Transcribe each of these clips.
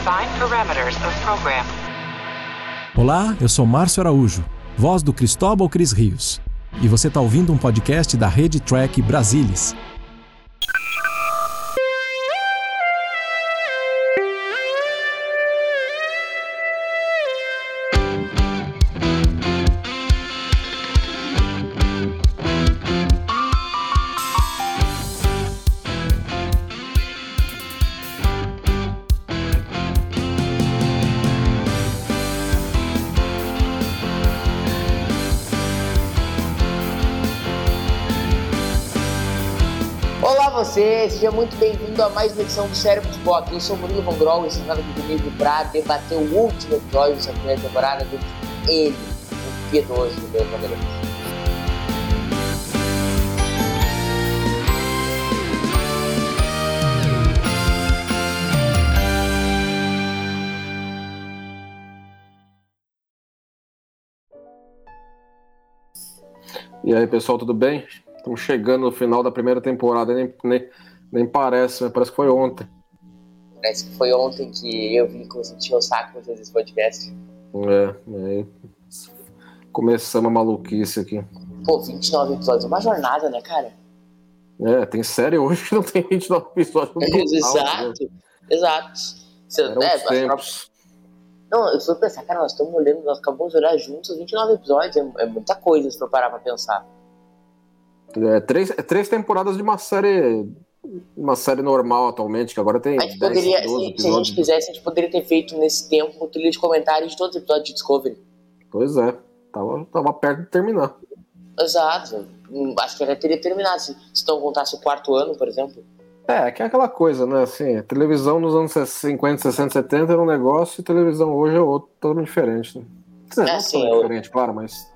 Define parameters of program. Olá, eu sou Márcio Araújo, voz do Cristóbal Cris Rios. E você está ouvindo um podcast da Rede Track Brasilis. Seja muito bem-vindo a mais uma edição do Cérebro de Spock. Eu sou Murilo Von Grol e você está aqui comigo para debater o último episódio dessa primeira temporada do Ele, o piedoso do meu. E aí, pessoal, tudo bem? Estamos chegando no final da primeira temporada, nem, nem, parece, mas parece que foi ontem. Parece que foi ontem que eu vi que você tinha o saco fazer esse podcast. É, é, começamos a maluquice aqui. Pô, 29 episódios, uma jornada, né, cara? É, tem série hoje que não tem 29 episódios. No total, exato, né? exato. Você, Eram é, tempos. Não, eu fui pensar, cara, nós estamos olhando, nós acabamos de olhar juntos 29 episódios, é, é muita coisa se for parar pra pensar. É, três, é três temporadas de uma série uma série normal atualmente, que agora tem. A gente 10, poderia, se, se, a gente quisesse, a gente poderia ter feito nesse tempo trilha de comentários de todos os episódios de Discovery. Pois é, tava, tava perto de terminar. Exato, hum, acho que já teria terminado se, se não contasse o quarto ano, por exemplo. É, que é aquela coisa, né? Assim, televisão nos anos 50, 60, 70 era um negócio e televisão hoje é outro, totalmente diferente. Né? É, não sim, é diferente, claro, mas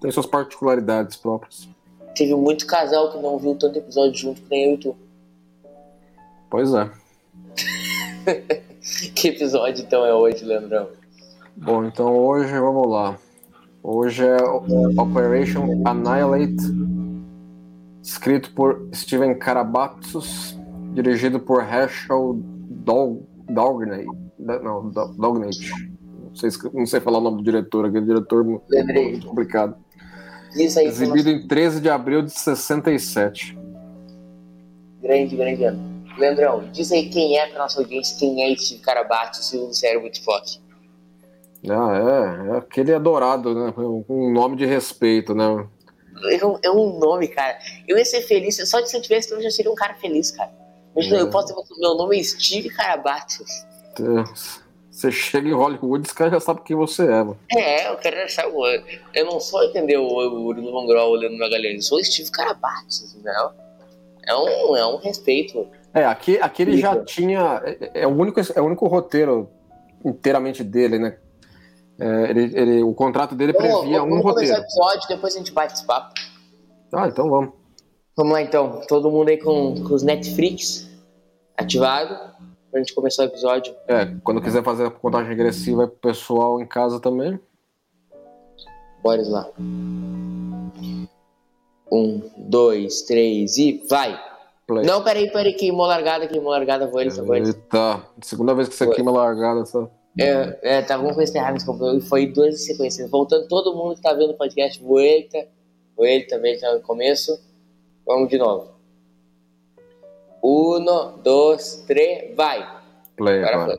tem suas particularidades próprias. Teve muito casal que não viu tanto episódio junto que nem eu e tu. Pois é. que episódio então é hoje, Leandrão? Bom, então hoje vamos lá. Hoje é Operation Annihilate, escrito por Steven Karabatsos, dirigido por Herschel Dognate. Não, Dognate. Não sei, não sei falar o nome do diretor, aquele diretor Lembrei. muito complicado. Isso aí Exibido em 13 de abril de 67. Grande, grande ano. Leandrão, diz aí quem é para nossa audiência, quem é esse Carabate, segundo o cérebro de Fox. Ah, é, é aquele adorado, né? Um nome de respeito, né? É um, é um nome, cara. Eu ia ser feliz, só de se eu tivesse eu já seria um cara feliz, cara. É. eu posso ter meu nome é Steve Carabatos. É. Você chega em Hollywood os caras já sabem quem você é, mano. É, eu quero saber. Eu não sou entender o Uriel Von Grol olhando Magalhães, eu sou o Steve Carabates, entendeu? É um, é um respeito. É, aqui, aqui ele já tinha. É, é, o único, é o único roteiro inteiramente dele, né? É, ele, ele, o contrato dele previa vamos, um vamos roteiro. Vamos começar o episódio, depois a gente bate esse papo. Ah, então vamos. Vamos lá então. Todo mundo aí com, com os Netflix ativado pra gente começar o episódio. É, quando quiser fazer a contagem regressiva pro pessoal em casa também. Bora lá. Um, dois, três e vai! Play. Não, peraí, peraí, queimou largada, queimou largada, vou ele, vou ele. Eita, segunda vez que você Foi. queima largada, só. É, é, tá alguma coisa errada nesse computador. Foi duas sequências. Voltando todo mundo que tá vendo o podcast, vou ele, tá, vou ele também tá no começo. Vamos de novo. Um, dois, três, vai. Play agora.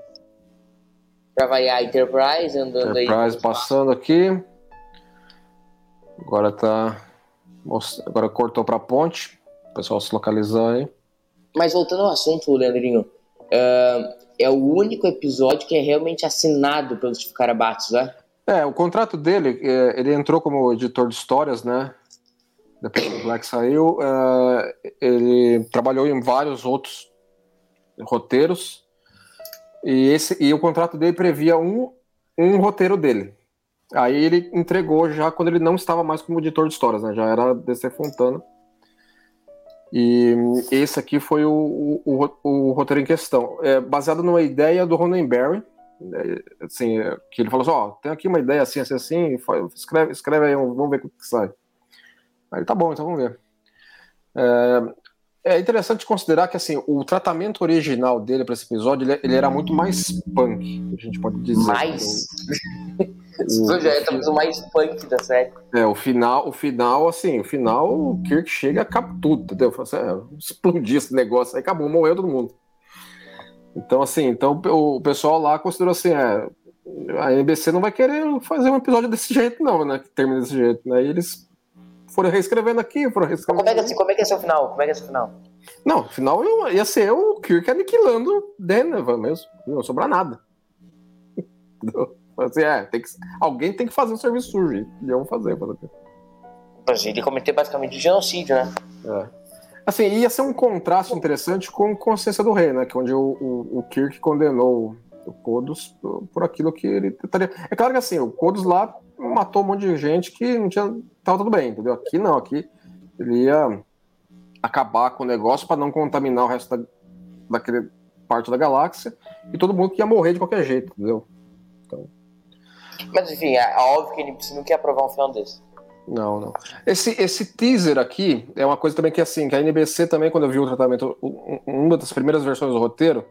Pra variar Enterprise andando Enterprise aí. Enterprise passando aqui. Agora tá. Agora cortou pra ponte. O pessoal se localizar aí. Mas voltando ao assunto, Leandrinho. Uh, é o único episódio que é realmente assinado pelo Steve Carabatos, né? É, o contrato dele, é, ele entrou como editor de histórias, né? Depois que o Black saiu, uh, ele trabalhou em vários outros roteiros e, esse, e o contrato dele previa um, um roteiro dele. Aí ele entregou já quando ele não estava mais como editor de histórias, né? Já era DC Fontana. E esse aqui foi o, o, o, roteiro em questão. É baseado numa ideia do Roddenberry, né? assim, que ele falou assim, ó, oh, tem aqui uma ideia assim, assim, assim, escreve, escreve aí, vamos ver o que sai. Aí tá bom, então vamos ver. É, É interessante considerar que assim o tratamento original dele para esse episódio ele, ele, era muito mais punk, a gente pode dizer. Mais. O, já estamos o mais punk da série. É, o final, o final, assim, o final, o Kirk chega e acaba tudo, entendeu? Assim, é, explodir esse negócio aí, acabou, morreu todo mundo. Então, assim, então o pessoal lá considerou assim, é, a NBC não vai querer fazer um episódio desse jeito, não, né? Que termina desse jeito, né? E eles foram reescrevendo aqui, foram reescrevendo. Como é que, assim, como é que é seu final? Como é que é seu final? Não, o final ia ser o Kirk aniquilando Denver mesmo. Não sobrar nada. Assim, é, tem que, alguém tem que fazer o serviço sujo. E vão fazer. Mas ele cometeu basicamente genocídio, né? É. Assim, ia ser um contraste interessante com Consciência do Rei, né? Que é onde o, o, o Kirk condenou o Kodos por, por aquilo que ele tentaria. É claro que assim, o Kodos lá matou um monte de gente que não tinha. tava tudo bem, entendeu? Aqui não, aqui ele ia acabar com o negócio para não contaminar o resto da, daquele parte da galáxia e todo mundo que ia morrer de qualquer jeito, entendeu? Então... Mas enfim, é óbvio que ele não quer aprovar um final desse. Não, não. Esse, esse teaser aqui é uma coisa também que, assim, que a NBC também, quando eu vi o tratamento, uma das primeiras versões do roteiro,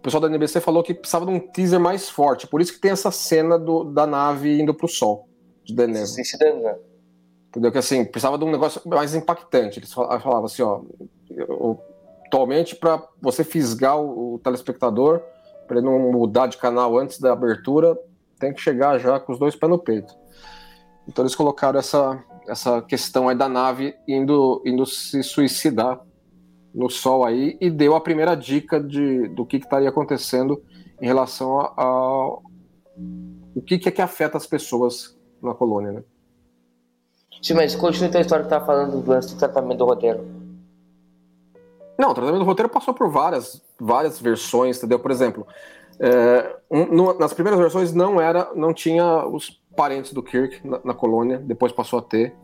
o pessoal da NBC falou que precisava de um teaser mais forte. Por isso que tem essa cena do, da nave indo pro sol, de Denem. Né? Entendeu? Que assim, precisava de um negócio mais impactante. Eles falavam assim, ó, atualmente para você fisgar o, o telespectador, para ele não mudar de canal antes da abertura, tem que chegar já com os dois pés no peito. Então eles colocaram essa, essa questão aí da nave indo, indo se suicidar no Sol aí e deu a primeira dica de, do que, estaria acontecendo em relação a, a o que, que é que afeta as pessoas na colônia, né? Sim, mas continua então a história que tá falando do lance do tratamento do roteiro. Não, o tratamento do roteiro passou por várias, várias versões, entendeu? Por exemplo, é, um, no, nas primeiras versões não era, não tinha os parentes do Kirk na, na colônia, depois passou a ter.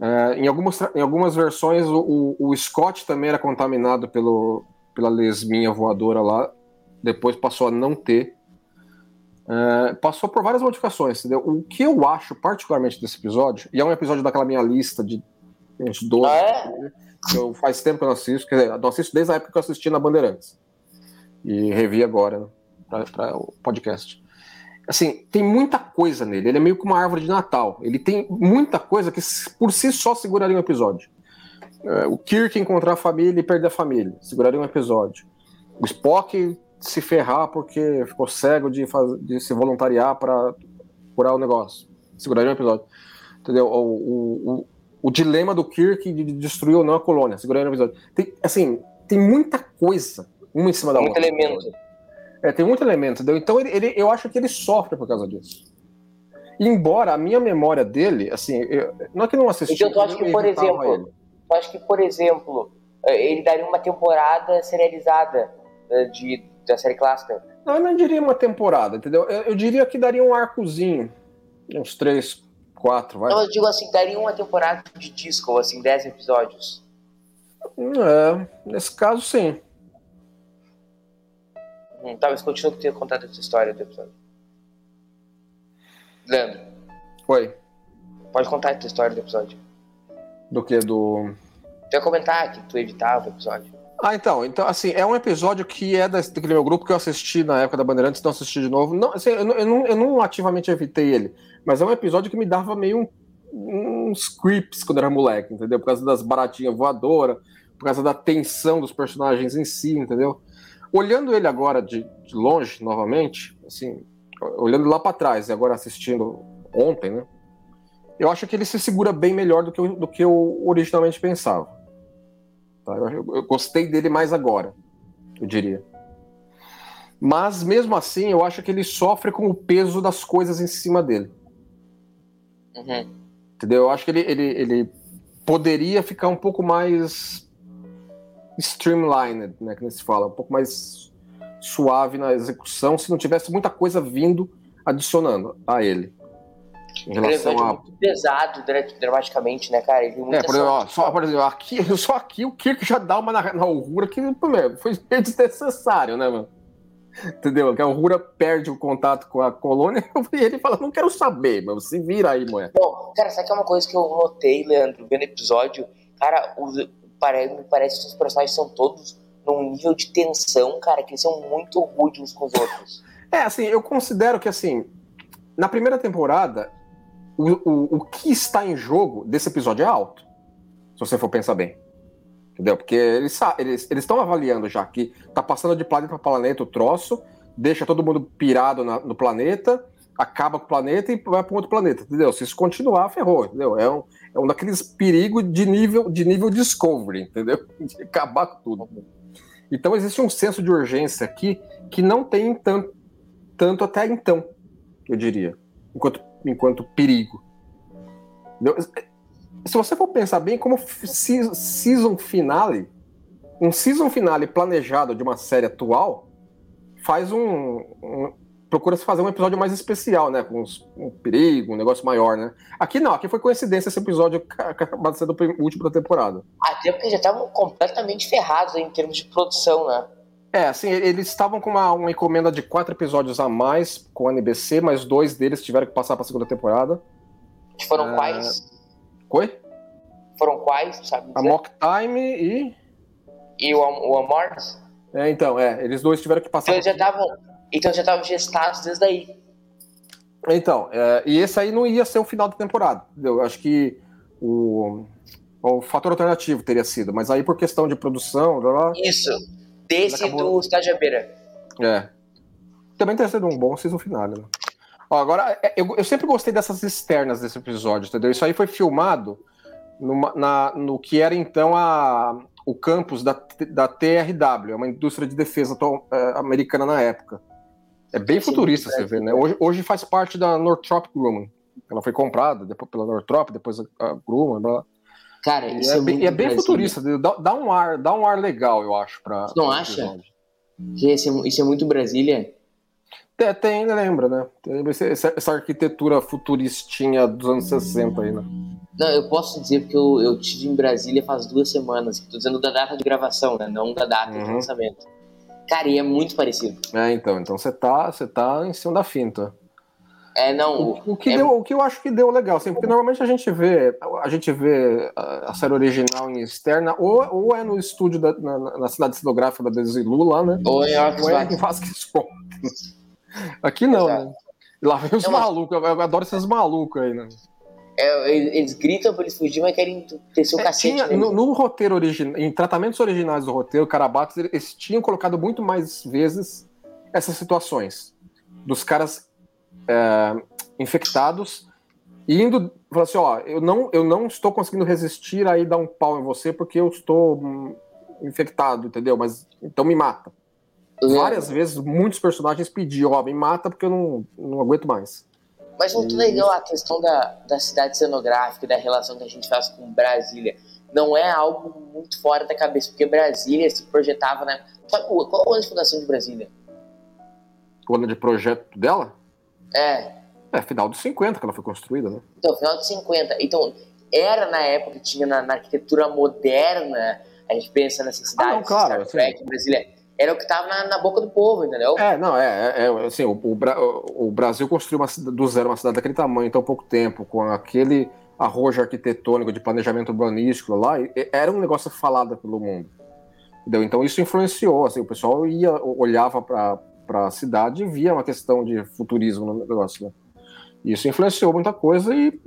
É, em, algumas, em algumas versões, o, o, Scott também era contaminado pelo, pela lesminha voadora lá, depois passou a não ter. É, passou por várias modificações, entendeu? O que eu acho particularmente desse episódio, e é um episódio daquela minha lista de uns 12, ah, é? que eu, faz tempo que eu não assisto, quer dizer, não assisto desde a época que eu assisti na Bandeirantes. E revi agora né, para o podcast assim, tem muita coisa nele. Ele é meio que uma árvore de Natal. Ele tem muita coisa que por si só seguraria um episódio. É, o Kirk encontrar a família e perder a família, seguraria um episódio. O Spock se ferrar porque ficou cego de, fazer, de se voluntariar para curar o negócio, seguraria um episódio. Entendeu? O, o, o, o dilema do Kirk de destruir ou não a colônia, seguraria um episódio. Tem, assim, tem muita coisa, uma em cima da outra. Muito elemento. É, tem muito elemento, entendeu? Então ele, ele, eu acho que ele sofre por causa disso. Embora a minha memória dele, assim, eu, não é que não assisti. Então, tu acha que, por exemplo, ele. tu acha que, por exemplo, eh, ele daria uma temporada serializada eh, de, da série clássica? Não, eu não diria uma temporada, entendeu? Eu, eu diria que daria um arcozinho, uns três, quatro, vai. Não, eu digo assim, daria uma temporada de disco, assim, dez episódios. É, nesse caso, sim. Hum, talvez continue que tenha contado essa história do episódio. Leandro. Oi. Pode contar essa história do episódio. Do que? Do. Tu ia comentar que tu editava o episódio. Ah, então, então, assim, é um episódio que é daquele meu grupo que eu assisti na época da Bandeirantes, não assisti de novo. Não, assim, eu, não, eu, não, eu não ativamente evitei ele, mas é um episódio que me dava meio um, uns creeps quando era moleque, entendeu? Por causa das baratinhas voadoras, por causa da tensão dos personagens em si, entendeu? Olhando ele agora de, de longe, novamente, assim, olhando lá para trás e agora assistindo ontem, né? Eu acho que ele se segura bem melhor do que eu, do que eu originalmente pensava. Tá? Eu, eu, gostei dele mais agora, eu diria. Mas mesmo assim, eu acho que ele sofre com o peso das coisas em cima dele. Uhum. Entendeu? Eu acho que ele, ele, ele poderia ficar um pouco mais streamlined, né, que se fala, um pouco mais suave na execução, se não tivesse muita coisa vindo adicionando a ele. Em relação ele é a... muito pesado dramaticamente, né, cara? Ele é, por exemplo, ó, só, por exemplo, aqui, só aqui o Kirk já dá uma na, na que foi desnecessário, né, mano? Entendeu? Que a Aurora perde o contato com a colônia e ele fala, não quero saber, mas se vira aí, mulher. Bom, cara, sabe que é uma coisa que eu notei, Leandro, vendo o episódio? Cara, o, me parece que os personagens são todos num nível de tensão, cara, que eles são muito rudes uns com os outros. É, assim, eu considero que, assim, na primeira temporada, o, o, o que está em jogo desse episódio é alto. Se você for pensar bem. Entendeu? Porque eles estão eles, eles avaliando já que tá passando de planeta para planeta o troço, deixa todo mundo pirado na, no planeta, acaba com o planeta e vai para outro planeta, entendeu? Se isso continuar, ferrou, entendeu? É um, é um daqueles perigos de nível, de nível Discovery, entendeu? De acabar com tudo. Então existe um senso de urgência aqui que não tem tanto, tanto até então, eu diria, enquanto, enquanto perigo. Entendeu? Se você for pensar bem, como season finale, um season finale planejado de uma série atual faz um, um procura se fazer um episódio mais especial, né? Com um perigo, um negócio maior, né? Aqui não, aqui foi coincidência esse episódio acabado de ser do último da temporada. Até porque já estavam completamente ferrados em termos de produção, né? É, assim, eles estavam com uma, uma encomenda de quatro episódios a mais com a NBC, mas dois deles tiveram que passar para a segunda temporada. Que foram é... quais? Oi? Foram quais, sabe? Dizer? A Mock Time e. E o, o Amors? É, então, é, eles dois tiveram que passar. Então já estavam então já estavam gestados desde aí. Então, é, e esse aí não ia ser o final da temporada. Entendeu? Acho que o, o fator alternativo teria sido, mas aí por questão de produção. Lá, Isso, desse acabou... do Estádio Beira. É. Também teria sido um bom season final, né? Ó, agora, é, eu, eu, sempre gostei dessas externas desse episódio, entendeu? Isso aí foi filmado numa, na, no que era então a, o campus da, da TRW, uma indústria de defesa é, americana na época. É bem Sim, futurista, você vê, né? Hoje, hoje faz parte da Northrop Grumman. Ela foi comprada depois pela Northrop, depois a Grumman. Blá. Cara, isso é, é, bem, é bem futurista. Dá, dá, um ar, dá um ar legal, eu acho, para. Não acha? Que isso é, isso é muito Brasília? É, tem, lembra, né? Tem essa, essa, arquitetura futuristinha dos anos 60 aí, né? Não, eu posso dizer porque eu, eu tive em Brasília faz duas semanas. Estou dizendo da data de gravação, né? Não da data uhum. de lançamento. Cara, e é muito parecido. É, então. Então você tá, você tá em cima da finta. É, não. O, o que, é... deu, o que eu acho que deu legal, assim, porque normalmente a gente vê a gente vê a série original em externa, ou, ou é no estúdio da, na, na cidade cenográfica da Desilu lá, né? Ou é, ou é em Vasquez Aqui não, né? Lá vem os não, malucos, eu adoro esses malucos aí, né? É, eles gritam pra eles fugir, mas querem ter seu é, cacete. Tinha, no, no, roteiro original, em tratamentos originais do roteiro, Carabatos, eles tinham colocado muito mais vezes essas situações dos caras é, infectados indo falar assim, ó, eu não, eu não estou conseguindo resistir aí dar um pau em você porque eu estou hum, infectado, entendeu? Mas então me mata. Várias vezes muitos personagens pediam, ó, me mata porque eu não, não aguento mais. Mas muito legal a questão da, da cidade cenográfica, da relação que a gente faz com Brasília. Não é algo muito fora da cabeça, porque Brasília se projetava, né? Qual, qual o ano de fundação de Brasília? O ano de projeto dela? É. É, final dos 50 que ela foi construída, né? Então, final dos 50. Então, era na época que tinha na, na arquitetura moderna, a gente pensa nessa cidade, ah, não, claro, Star Trek, assim, Brasília era o que estava na, na, boca do povo, entendeu? É, não, é, é, é assim, o, o, o, Brasil construiu uma, do zero uma cidade daquele tamanho em tão pouco tempo, com aquele arrojo arquitetônico de planejamento urbanístico lá, era um negócio falado pelo mundo. Entendeu? Então isso influenciou, assim, o pessoal ia, olhava para a cidade e via uma questão de futurismo no negócio, né? Isso influenciou muita coisa e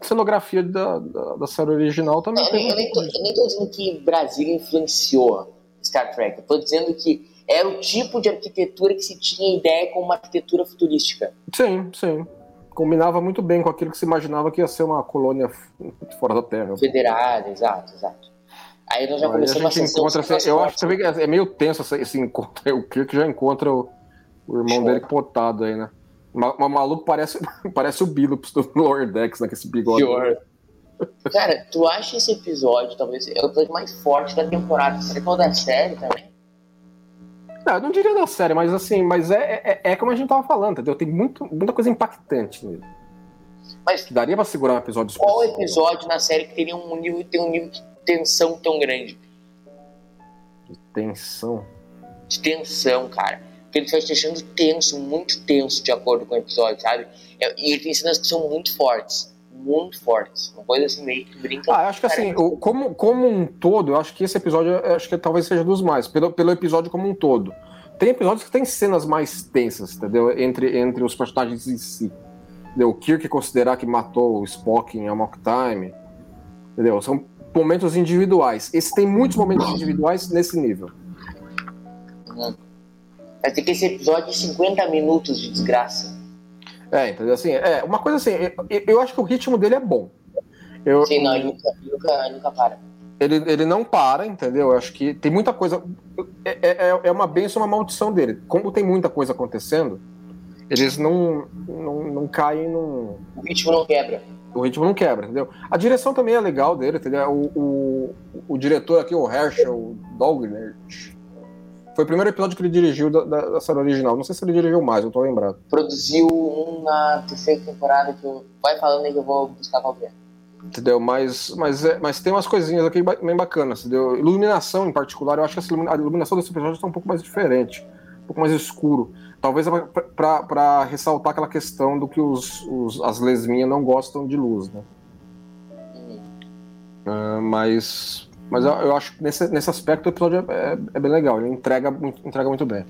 cenografia da, da, da série original também. eu, nem tô, eu nem tô dizendo que Brasília influenciou Star Trek. Eu tô dizendo que era o tipo de arquitetura que se tinha ideia como uma arquitetura futurística. Sim, sim. Combinava muito bem com aquilo que se imaginava que ia ser uma colônia fora da Terra. Federada, exato, exato. Aí nós já começamos a, a encontra, assim, Eu acho que é meio tenso esse encontro. O Kirk já encontra o, o irmão Show. dele potado aí, né? O maluco parece, parece o Billups do Lower Decks, né? Com esse bigode. Pior. Cara, tu acha esse episódio, talvez, é o episódio mais forte da temporada? Será que é o da série também? Não, eu não diria da série, mas assim, mas é, é, é como a gente tava falando, entendeu? Tem muito, muita coisa impactante nele. Mas daria pra segurar um episódio Qual episódio na série que teria um nível, tem um nível de tensão tão grande? De tensão? De tensão, cara. Porque ele vai te deixando tenso, muito tenso de acordo com o episódio, sabe? E ele tem cenas que são muito fortes muito fortes. Uma coisa assim meio que brinca. Ah, acho que assim, como, como um todo, eu acho que esse episódio acho que talvez seja dos mais, pelo, pelo episódio como um todo. Tem episódios que tem cenas mais tensas, entendeu? Entre, entre os personagens em si. Entendeu? O Kirk considerar que matou o Spock em Amok Time. Entendeu? São momentos individuais. Esse tem muitos momentos individuais nesse nível. Vai ter que esse episódio de 50 minutos de desgraça. É, entendeu? Assim, é, uma coisa assim, eu, eu acho que o ritmo dele é bom. Eu, Sim, não, ele nunca, nunca, nunca para. Ele, ele não para, entendeu? Eu acho que tem muita coisa. É, é, é uma benção, uma maldição dele. Como tem muita coisa acontecendo, eles não, não, não caem num. O ritmo não quebra. O ritmo não quebra, entendeu? A direção também é legal dele, entendeu? O, o, o diretor aqui, o Herschel Dogner, foi o primeiro episódio que ele dirigiu da, da, da, série original. Não sei se ele dirigiu mais, não tô lembrado. Produziu um na terceira temporada que eu. Vai falando aí que eu vou buscar qual é. Entendeu? Mas, mas, é, mas tem umas coisinhas aqui bem bacanas, entendeu? Iluminação em particular, eu acho que a iluminação desse episódio está um pouco mais diferente, um pouco mais escuro. Talvez é para ressaltar aquela questão do que os, os, as lesminhas não gostam de luz, né? Uh, mas mas eu, eu, acho que nesse, nesse aspecto o episódio é, é, é bem legal, ele entrega, entrega muito bem.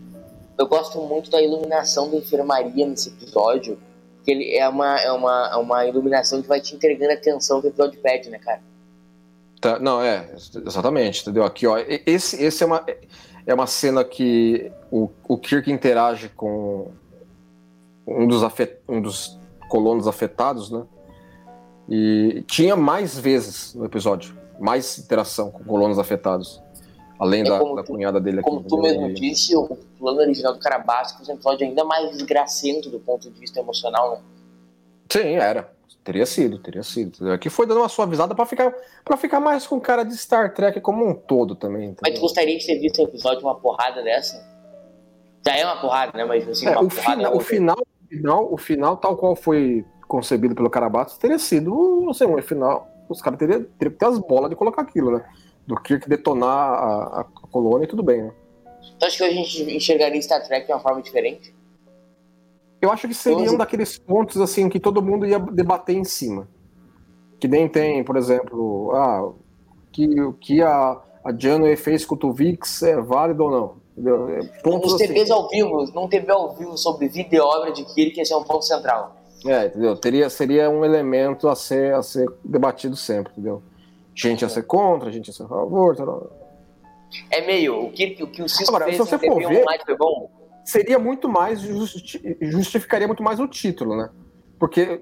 Eu gosto muito da iluminação da enfermaria nesse episódio, que ele é uma, é uma, é uma iluminação que vai te entregando a atenção que o episódio pede, né, cara? Tá, não, é, exatamente, entendeu? Aqui, ó, esse, esse é, uma, é uma cena que o, o Kirk interage com um dos, afet, um dos colonos afetados, né? E tinha mais vezes no episódio mais interação com colonos afetados. Além é da, da tu, cunhada dele aqui. Como tu mesmo disse, o plano original do cara básico é um episódio ainda mais desgracento do ponto de vista emocional, né? Sim, era. Teria sido, teria sido. Aqui foi dando uma suavizada para ficar para ficar mais com cara de Star Trek como um todo também. Entendeu? Mas tu gostaria de ter visto um episódio uma porrada dessa? Já é uma porrada, né? Mas assim, é, o, final, o final, o final, o final, tal qual foi concebido pelo Carabatos, teria sido, não sei, um final os caras teriam, teriam que ter as bolas de colocar aquilo, né? Do Kirk detonar a, a colônia e tudo bem, né? Tu acha que a gente enxergaria Star Trek de uma forma diferente? Eu acho que seria um daqueles pontos assim que todo mundo ia debater em cima. Que nem tem, por exemplo, ah, que o que a, a Janeway fez com o Tuvix é válido ou não. Entendeu? Pontos Os TVs assim. ao vivo, não TV ao vivo sobre vida e obra de Kirk, esse é um ponto central. É, entendeu? Teria, seria um elemento a ser, a ser debatido sempre, entendeu? Gente a ser contra, gente a ser a favor. Tal. É meio, o que o, que o Cisco Agora, fez se você for ver, foi bom? Seria muito mais, justi justificaria muito mais o título, né? Porque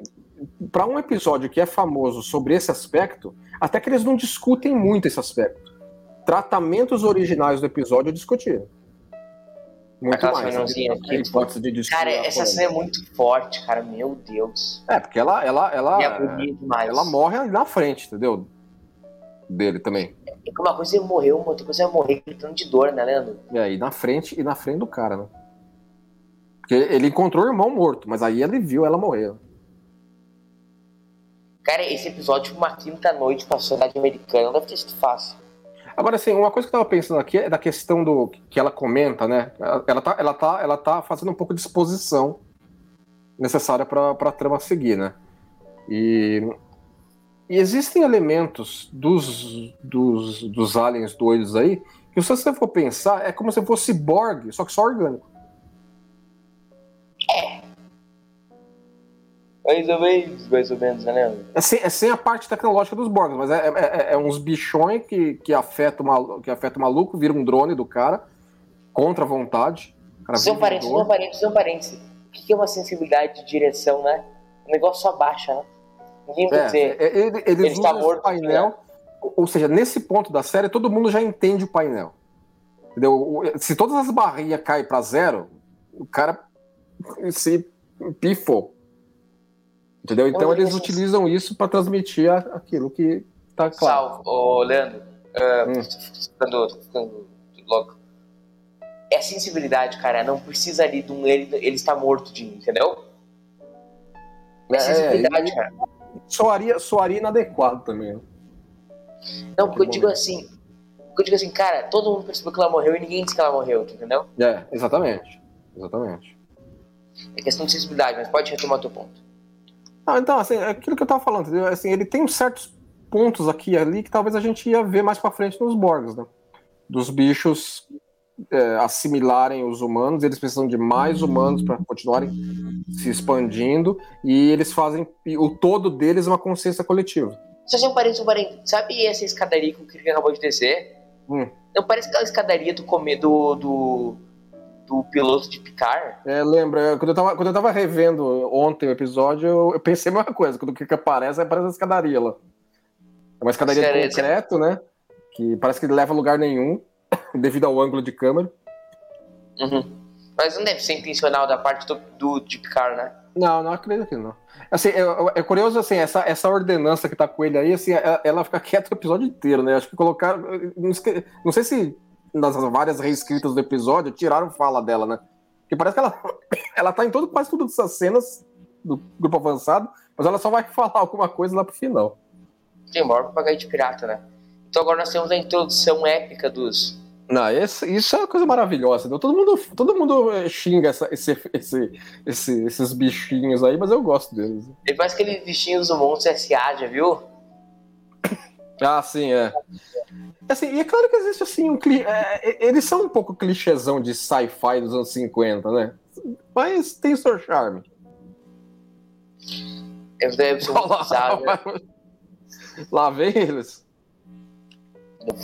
para um episódio que é famoso sobre esse aspecto, até que eles não discutem muito esse aspecto. Tratamentos originais do episódio discutiram. Muito Aquela mais. Né? de cara, essa cena é muito forte, cara. Meu Deus. É, porque ela, ela, ela, é ela morre ali na frente, entendeu? Dele também. É que uma coisa é morrer, uma outra coisa é morrer gritando de dor, né, Leandro? É, e na frente, e na frente do cara, né? Porque ele encontrou o irmão morto, mas aí ele viu ela morrer. Cara, esse episódio, uma quinta noite pra sociedade americana, não deve ter sido fácil. Agora, assim, uma coisa que eu tava pensando aqui é da questão do que ela comenta, né? Ela tá, ela tá, ela tá fazendo um pouco de exposição necessária para a trama seguir, né? E, e, existem elementos dos, dos, dos aliens doidos aí que, se você for pensar, é como se fosse Borg, só que só orgânico. Mais ou menos, mais ou menos, né? É sem, é sem a parte tecnológica dos Borgs, mas é, é, é, é uns bichões que, que, afeta o que afeta o maluco, vira um drone do cara, contra a vontade. São parentes, são parentes, são parentes. O que é uma sensibilidade de direção, né? O negócio só baixa, né? Ninguém vai é, dizer. É, ele, eles ele está morto. Painel, né? ou seja, nesse ponto da série, todo mundo já entende o painel. Entendeu? Se todas as barrinhas caem para zero, o cara se pifou. Entendeu? Então eles utilizam isso para transmitir aquilo que tá claro. Salve, ô Leandro. Uh, hum. ficando, ficando louco. É sensibilidade, cara. Não precisa ali de um ele, ele está morto de mim, entendeu? É, é sensibilidade, cara. Soaria, soaria inadequado também. Né? Não, porque eu digo assim. Porque eu digo assim, cara, todo mundo percebeu que ela morreu e ninguém disse que ela morreu, entendeu? É, exatamente. Exatamente. É questão de sensibilidade, mas pode retomar teu ponto. Não, então, assim, é aquilo que eu tava falando, entendeu? Assim, ele tem certos pontos aqui e ali que talvez a gente ia ver mais pra frente nos Borgs, né? Dos bichos é, assimilarem os humanos, eles precisam de mais humanos para continuarem se expandindo, e eles fazem o todo deles é uma consciência coletiva. Só se um parênteses, um parênteses. Sabe essa escadaria que o Kirk acabou de descer? Hum. Não parece aquela escadaria do comer do, do, do piloto de Picard? É, lembra, quando eu, tava, quando eu tava revendo ontem o episódio, eu, eu pensei a mesma coisa. Quando o Kirk aparece, aparece a escadaria lá. É uma escadaria de Sério, concreto, né? Que parece que leva a lugar nenhum, devido ao ângulo de câmera. Uhum. Mas não deve ser intencional da parte do, do de Picard, né? Não, não acredito que não. Assim, é, é curioso, assim, essa, essa ordenança que tá com ele aí, assim, ela, ela fica quieta o episódio inteiro, né? Acho que colocaram. Não, não sei se nas várias reescritas do episódio tiraram fala dela, né? Porque parece que ela, ela tá em todo, quase todas essas cenas do grupo avançado, mas ela só vai falar alguma coisa lá pro final. Tem maior papagaio de pirata, né? Então agora nós temos a introdução épica dos. Não, esse- isso é uma coisa maravilhosa. Né? Todo mundo, todo mundo eh, xinga essa- esse, esse- esse- esses bichinhos aí, mas eu gosto deles. Ele parece aqueles bichinhos do Monstro S.A., já viu? Ah, sim, é. Assim, e é claro que existe assim um cli- é, é, eles são um pouco clichêzão de sci-fi dos anos 50, né? Mas tem o seu charme. Deve deve ser muito bizarro, né? Lá vem eles.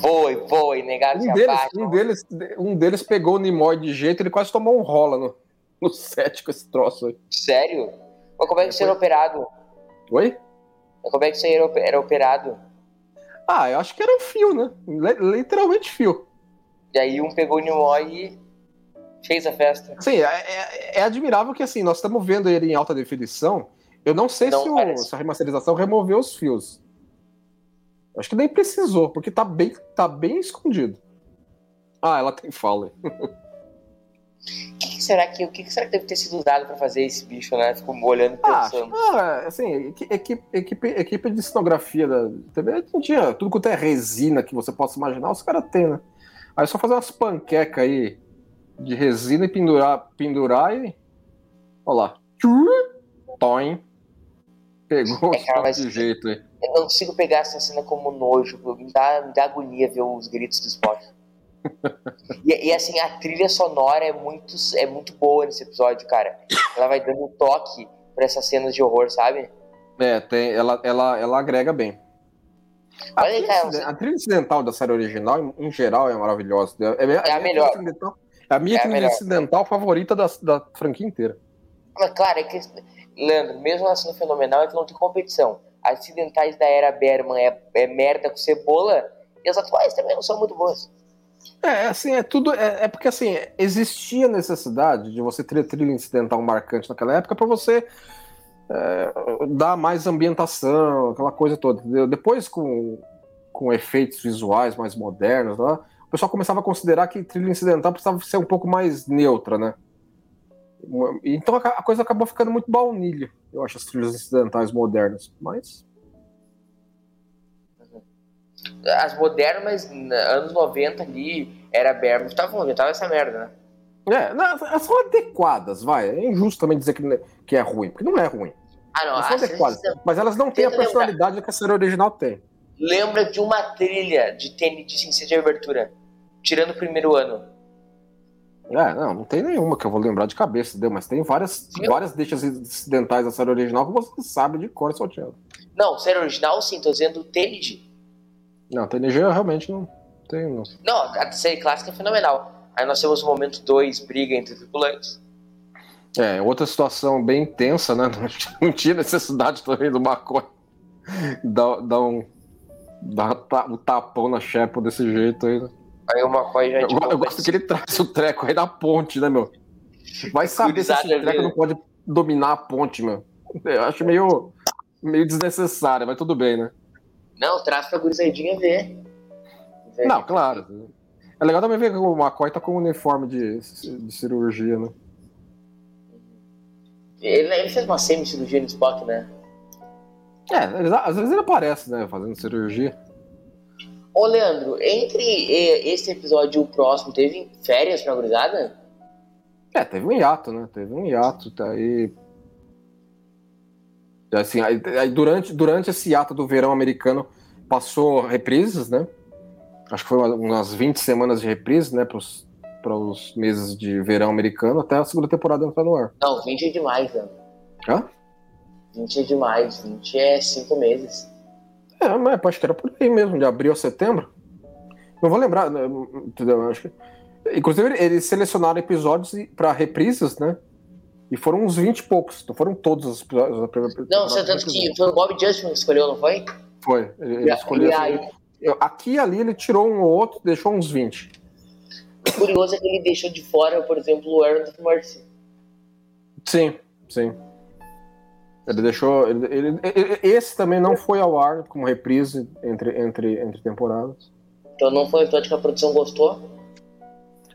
Voe, voe, negaram se Um deles, um, deles, um deles pegou o Nimoy de jeito, ele quase tomou um rola no, no set com esse troço aí. Sério? Mas como é que isso era operado? Oi? Mas como é que isso aí era, ope- era operado? Ah, eu acho que era um fio, né? Literalmente fio. E aí um pegou o Nimoy e fez a festa. Assim, é, é- é admirável que assim, nós estamos vendo ele em alta definição. Eu não sei Não se, o- se a remasterização removeu os fios. Eu Acho que nem precisou, porque tá bem, tá bem escondido. Ah, ela tem fala. será que o que, será que deve ter sido usado pra fazer esse bicho, né? Ficou olhando e Ah, pensando. ah, assim, equi- equipe, equipe, equipe de cenografia da TV não tinha tudo quanto é resina que você possa imaginar, os caras têm, né? Aí é só fazer umas panquecas aí de resina e pendurar, pendurar e. Olha lá. Toim. Pegou É, cara, mas- de jeito aí. Eu não consigo pegar essa cena como nojo. Me dá, me dá agonia ver os gritos do Spock. e, e, assim, a trilha sonora é muito, é muito boa nesse episódio, cara. Ela vai dando um toque pra essas cenas de horror, sabe? É, tem, ela, ela, ela agrega bem. A Olha trilha, cara, inciden- a trilha incidental da série original, em, geral, é maravilhosa. É, é, a minha melhor. trilha incidental- É a minha É a trilha melhor. incidental favorita da, da franquia inteira. Mas claro, é que, Leandro, mesmo ela sendo fenomenal, é que não tem competição. As acidentais da era Berman é, é merda com cebola, e as atuais também não são muito boas. É, assim, é tudo. É, é porque assim, existia necessidade de você ter trilha incidental marcante naquela época para você é, dar mais ambientação, aquela coisa toda. entendeu? Depois, com, com efeitos visuais mais modernos, lá, o pessoal começava a considerar que trilha incidental precisava ser um pouco mais neutra, né? Então a a coisa acabou ficando muito baunilha, eu acho, as trilhas incidentais modernas. Mas. As modernas, na- anos 90 ali, era Berman, tava, tava essa merda, né? É, não, elas são adequadas, vai. É injusto também dizer que, que é ruim, porque não é ruim. Ah, não, Elas são as adequadas. Mas elas não têm a Tenta lembrar. personalidade que a série original tem. Lembra de uma trilha de tênis de ciência de abertura, tirando o primeiro ano. É, não, não tem nenhuma que eu vou lembrar de cabeça, entendeu? Mas tem várias, várias deixas incidentais da série original que você sabe de cor e salteado. Não, série original sim, tô dizendo o TNG. Não, TNG eu realmente não tenho, não. A série clássica é fenomenal. Aí nós temos o momento 2, briga entre tripulantes. É, outra situação bem tensa, né? Não tinha necessidade também do McCoy dar, dar um. dar um tapão na Shepa desse jeito aí, né? Aí o McCoy já Eu, tipo, eu gosto que ele traz o treco aí da ponte, né, meu? Vai saber se esse treco viu? não pode dominar a ponte, meu. Eu acho meio, meio desnecessário, mas tudo bem, né? Não, traz pra gurizadinha ver. Ver. Não, claro. É legal também ver que o McCoy tá com um uniforme de, de cirurgia, né? Ele, ele fez uma semi-cirurgia no Spock, né? É, ele- às vezes ele aparece, né, fazendo cirurgia. Ô, Leandro, entre esse episódio e o próximo, teve férias pra gurizada? É, teve um hiato, né? Teve um hiato, tá aí. Assim, aí, aí durante, durante esse ato do verão americano, passou reprises, né? Acho que foi umas 20 semanas de reprises, né? Para os meses de verão americano, até a segunda temporada entrar no ar. Não, 20 é demais, né? Hã? 20 é demais. 20 é 5 meses. É, mas acho que era por aí mesmo, de abril a setembro. Não vou lembrar, né, entendeu? Acho que... Inclusive, eles selecionaram episódios para reprises, né? E foram uns 20 e poucos, não foram todos os episódios. Não, você tanto que foi o Bob Justin que escolheu, não foi? Foi, ele, ele escolheu. E aí... Aqui e ali ele tirou um ou outro, deixou uns 20. O curioso é que ele deixou de fora, por exemplo, o Aaron Mercy. Sim, sim. Ele deixou. Ele, ele, esse também não foi ao ar como reprise entre, entre, entre temporadas. Então não foi o episódio que a produção gostou?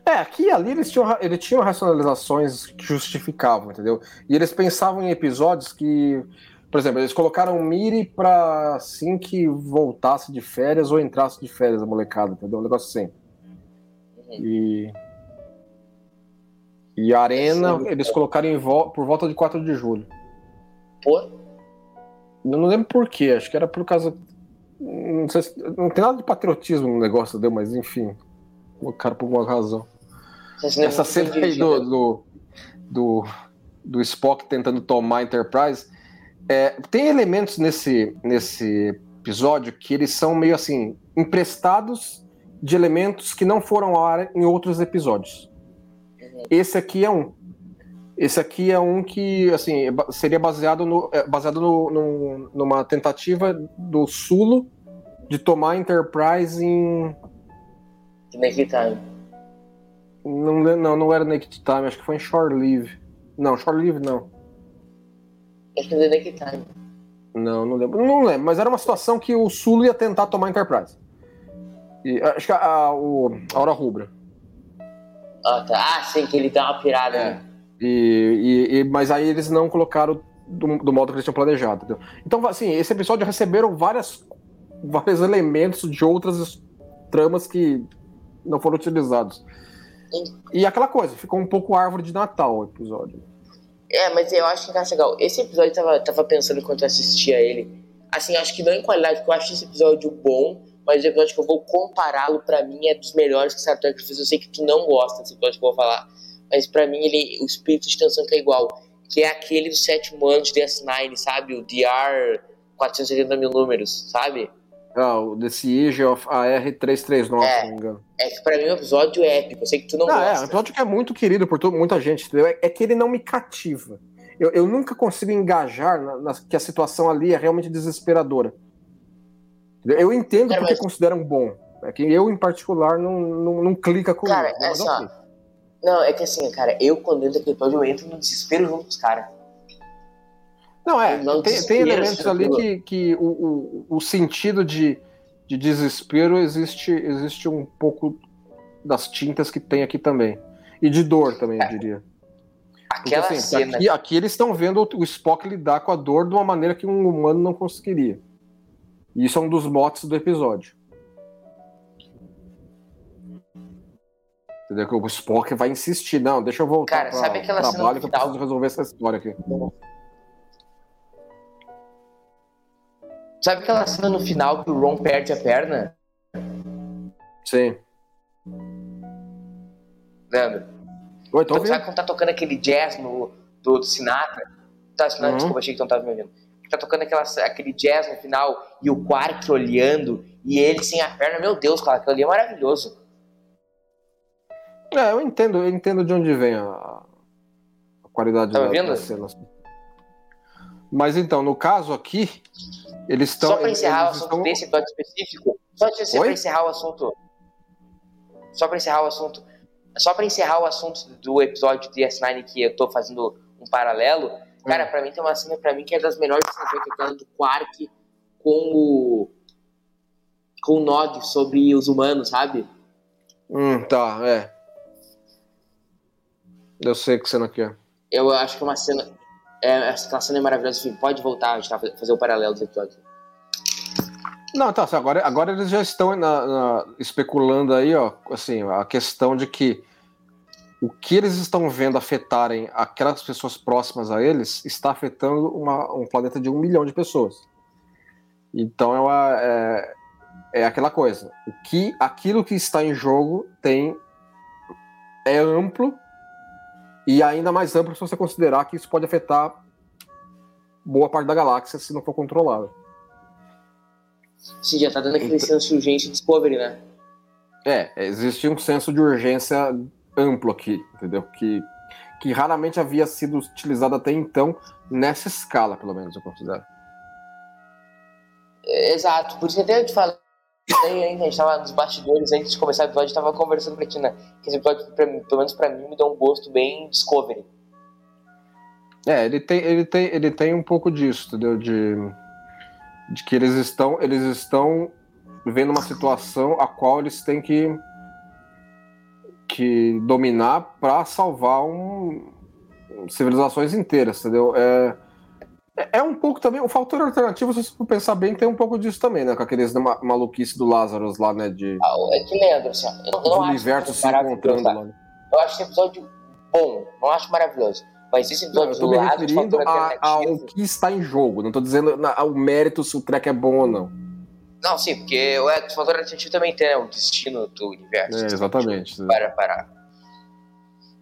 É, aqui e ali eles tinham, eles tinham racionalizações que justificavam, entendeu? E eles pensavam em episódios que. Por exemplo, eles colocaram Miri pra assim que voltasse de férias ou entrasse de férias a molecada, entendeu? Um negócio assim. E. E a Arena, Sim, eles colocaram vo por volta de 4 de julho. Por? Eu não lembro por quê, acho que era por causa. Não, sei se... não tem nada de patriotismo no negócio, deu, mas enfim. Colocaram por alguma razão. Essa cena aí do, do, do, do, Spock tentando tomar a Enterprise. É, tem elementos nesse, nesse episódio que eles são meio assim, emprestados de elementos que não foram em outros episódios. Esse aqui é um. Esse aqui é um que, assim, seria baseado, no, é, baseado no, no, numa tentativa do Sulo de tomar a Enterprise em. Naked Time. Não, não, não era Naked Time, acho que foi em Shore Leave. Não, Shore Leave não. Acho que foi Naked Time. Não, não lembro. Não lembro, mas era uma situação que o Sulo ia tentar tomar a Enterprise. E, acho que a, a, a Hora Rubra. Ah, tá. Ah, sim, que ele dá uma pirada. É. Né? E, e, e, mas aí eles não colocaram do, do, modo que eles tinham planejado. Entendeu? Então, assim, esse episódio receberam várias, vários elementos de outras tramas que não foram utilizados. E aquela coisa, ficou um pouco árvore de Natal o episódio. É, mas eu acho que encaixa legal. Esse episódio eu tava, tava pensando enquanto eu assistia ele. Assim, acho que não em qualidade, porque eu acho esse episódio bom, mas o episódio que eu vou compará-lo, para mim, é dos melhores que Star Trek fez. Eu sei que tu não gosta desse episódio que eu vou falar mas para mim ele, o espírito de tensão que é igual, que é aquele do sétimo ano de DS9, sabe? O DR 480 mil números, sabe? Ah, o The Siege of AR339, é, se não me engano. É que pra mim é um episódio épico, eu sei que tu não ah, gosta. É, um episódio que é muito querido por muita gente, entendeu? É, é, que ele não me cativa. Eu, eu nunca consigo engajar na, na, que a situação ali é realmente desesperadora. Eu entendo Cara, porque mas... consideram bom. É que eu, em particular, não, não, não clica comigo. Cara, é só, não, é que assim, cara, eu quando entro naquele episódio, eu entro no desespero junto com os caras. Não, é, tem, tem, elementos ali que, que o, o, o sentido de, de desespero existe, existe um pouco das tintas que tem aqui também. E de dor também, eu é. diria. Aquela Porque, assim, cena... aqui, aqui, eles estão vendo o Spock lidar com a dor de uma maneira que um humano não conseguiria. E isso é um dos motes do episódio. Entendeu? Que o Spock vai insistir. Não, deixa eu voltar Cara, pra, sabe aquela trabalho que eu preciso resolver essa história aqui. Sabe aquela cena no final que o Ron perde a perna? Sim. Lembra? Oi, então, sabe quando tá tocando aquele jazz no, do, do Sinatra? Tá, Sinatra, uhum. desculpa, achei que não tava me ouvindo. Tá tocando aquela, aquele jazz no final e o Quark olhando e ele sem a perna. Meu Deus, cara, aquilo ali é maravilhoso. É, eu entendo, eu entendo de onde vem a, a qualidade tá da, das cenas. Mas então, no caso aqui, eles estão. Só para encerrar o assunto estão... desse episódio específico, só para encerrar o assunto. Só para encerrar o assunto. Só para encerrar o assunto do episódio de S9 que eu tô fazendo um paralelo, cara, hum. para mim tem uma cena para mim que é das melhores cenas que aquela do Quark com o com o Nog sobre os humanos, sabe? Hum, tá, é. Eu sei que cena que é. Eu acho que é uma cena. É, essa cena é maravilhosa. Enfim, pode voltar, a gente tá fazer o paralelo dos episódios. Não, tá. Agora, agora eles já estão na, na, especulando aí, ó, assim, a questão de que o que eles estão vendo afetarem aquelas pessoas próximas a eles está afetando uma, um planeta de um milhão de pessoas. Então é, uma, é, é aquela coisa. O que aquilo que está em jogo tem é amplo e ainda mais amplo se você considerar que isso pode afetar boa parte da galáxia se não for controlado. Sim, já tá dando aquele então, senso de urgência Discovery, né? É, existe um senso de urgência amplo aqui, entendeu? Que, que raramente havia sido utilizado até então, nessa escala, pelo menos, eu considero. Exato, por isso que até eu te falei, a gente estava nos bastidores antes de começar o episódio, estava conversando com a Tina, que esse episódio, pra mim, pelo menos para mim, me deu um gosto bem Discovery. É, ele tem, ele tem, ele tem um pouco disso, entendeu? De, de que eles estão, eles estão vendo uma situação a qual eles têm que que dominar para salvar um, civilizações inteiras, entendeu? É, é, é um pouco também. O fator alternativo, se você pensar bem, tem um pouco disso também, né? Com aqueles ma maluquice do Lázaro lá, né? De, ah, é que Leandro, assim, eu não, não universo se encontrando lá. Né? Eu acho esse episódio bom, não acho maravilhoso. Mas esse episódio não, eu tô me referindo a, ao que está em jogo. Não tô dizendo o mérito se o track é bom ou não. Não, sim, porque o fator alternativo também tem né, o destino do universo. É, exatamente. Para parar.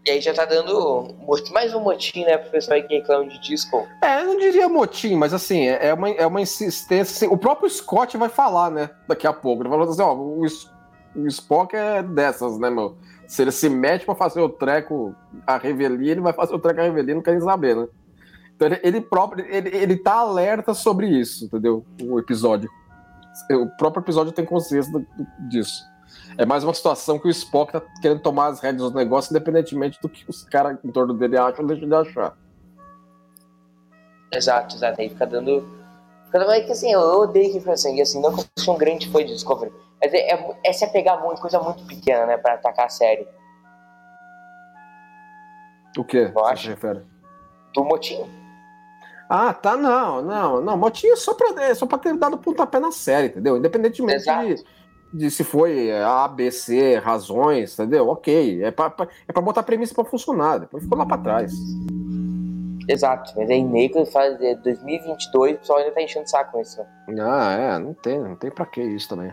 E aí já tá dando mais um motim, né, pro pessoal que reclama de disco. É, eu não diria motim, mas assim, é, é uma, é uma insistência. Assim, o próprio Scott vai falar, né, daqui a pouco. Ele falou assim, ó, o, o Spock é dessas, né, meu? Se ele se mete pra fazer o treco a revelia, ele vai fazer o treco a revelia, não quer nem saber, né? Então ele, ele próprio, ele, ele tá alerta sobre isso, entendeu? O episódio. O próprio episódio tem consciência disso. É mais uma situação que o Spock tá querendo tomar as rédeas do negócio, independentemente do que os caras em torno dele acham ou deixam de achar. Exato, exato. Aí fica dando. Fica dando. É que assim, eu odeio que assim, assim, não que eu sou um grande fã de Discovery. Mas é, é, é se apegar muito, coisa muito pequena, né, pra atacar a série. O que? Você se refere? Do motim. Ah, tá, não, não, não. Motinho é só pra, é só pra ter dado pontapé na série, entendeu? Independentemente de, de, se foi A, B, C, razões, entendeu? Ok. É pra, pra, é pra botar a premissa pra funcionar, depois ficou lá pra trás. Exato, mas aí Nego faz 2022, é, o pessoal ainda tá enchendo saco com isso. Ah, é, não tem, não tem pra que isso também.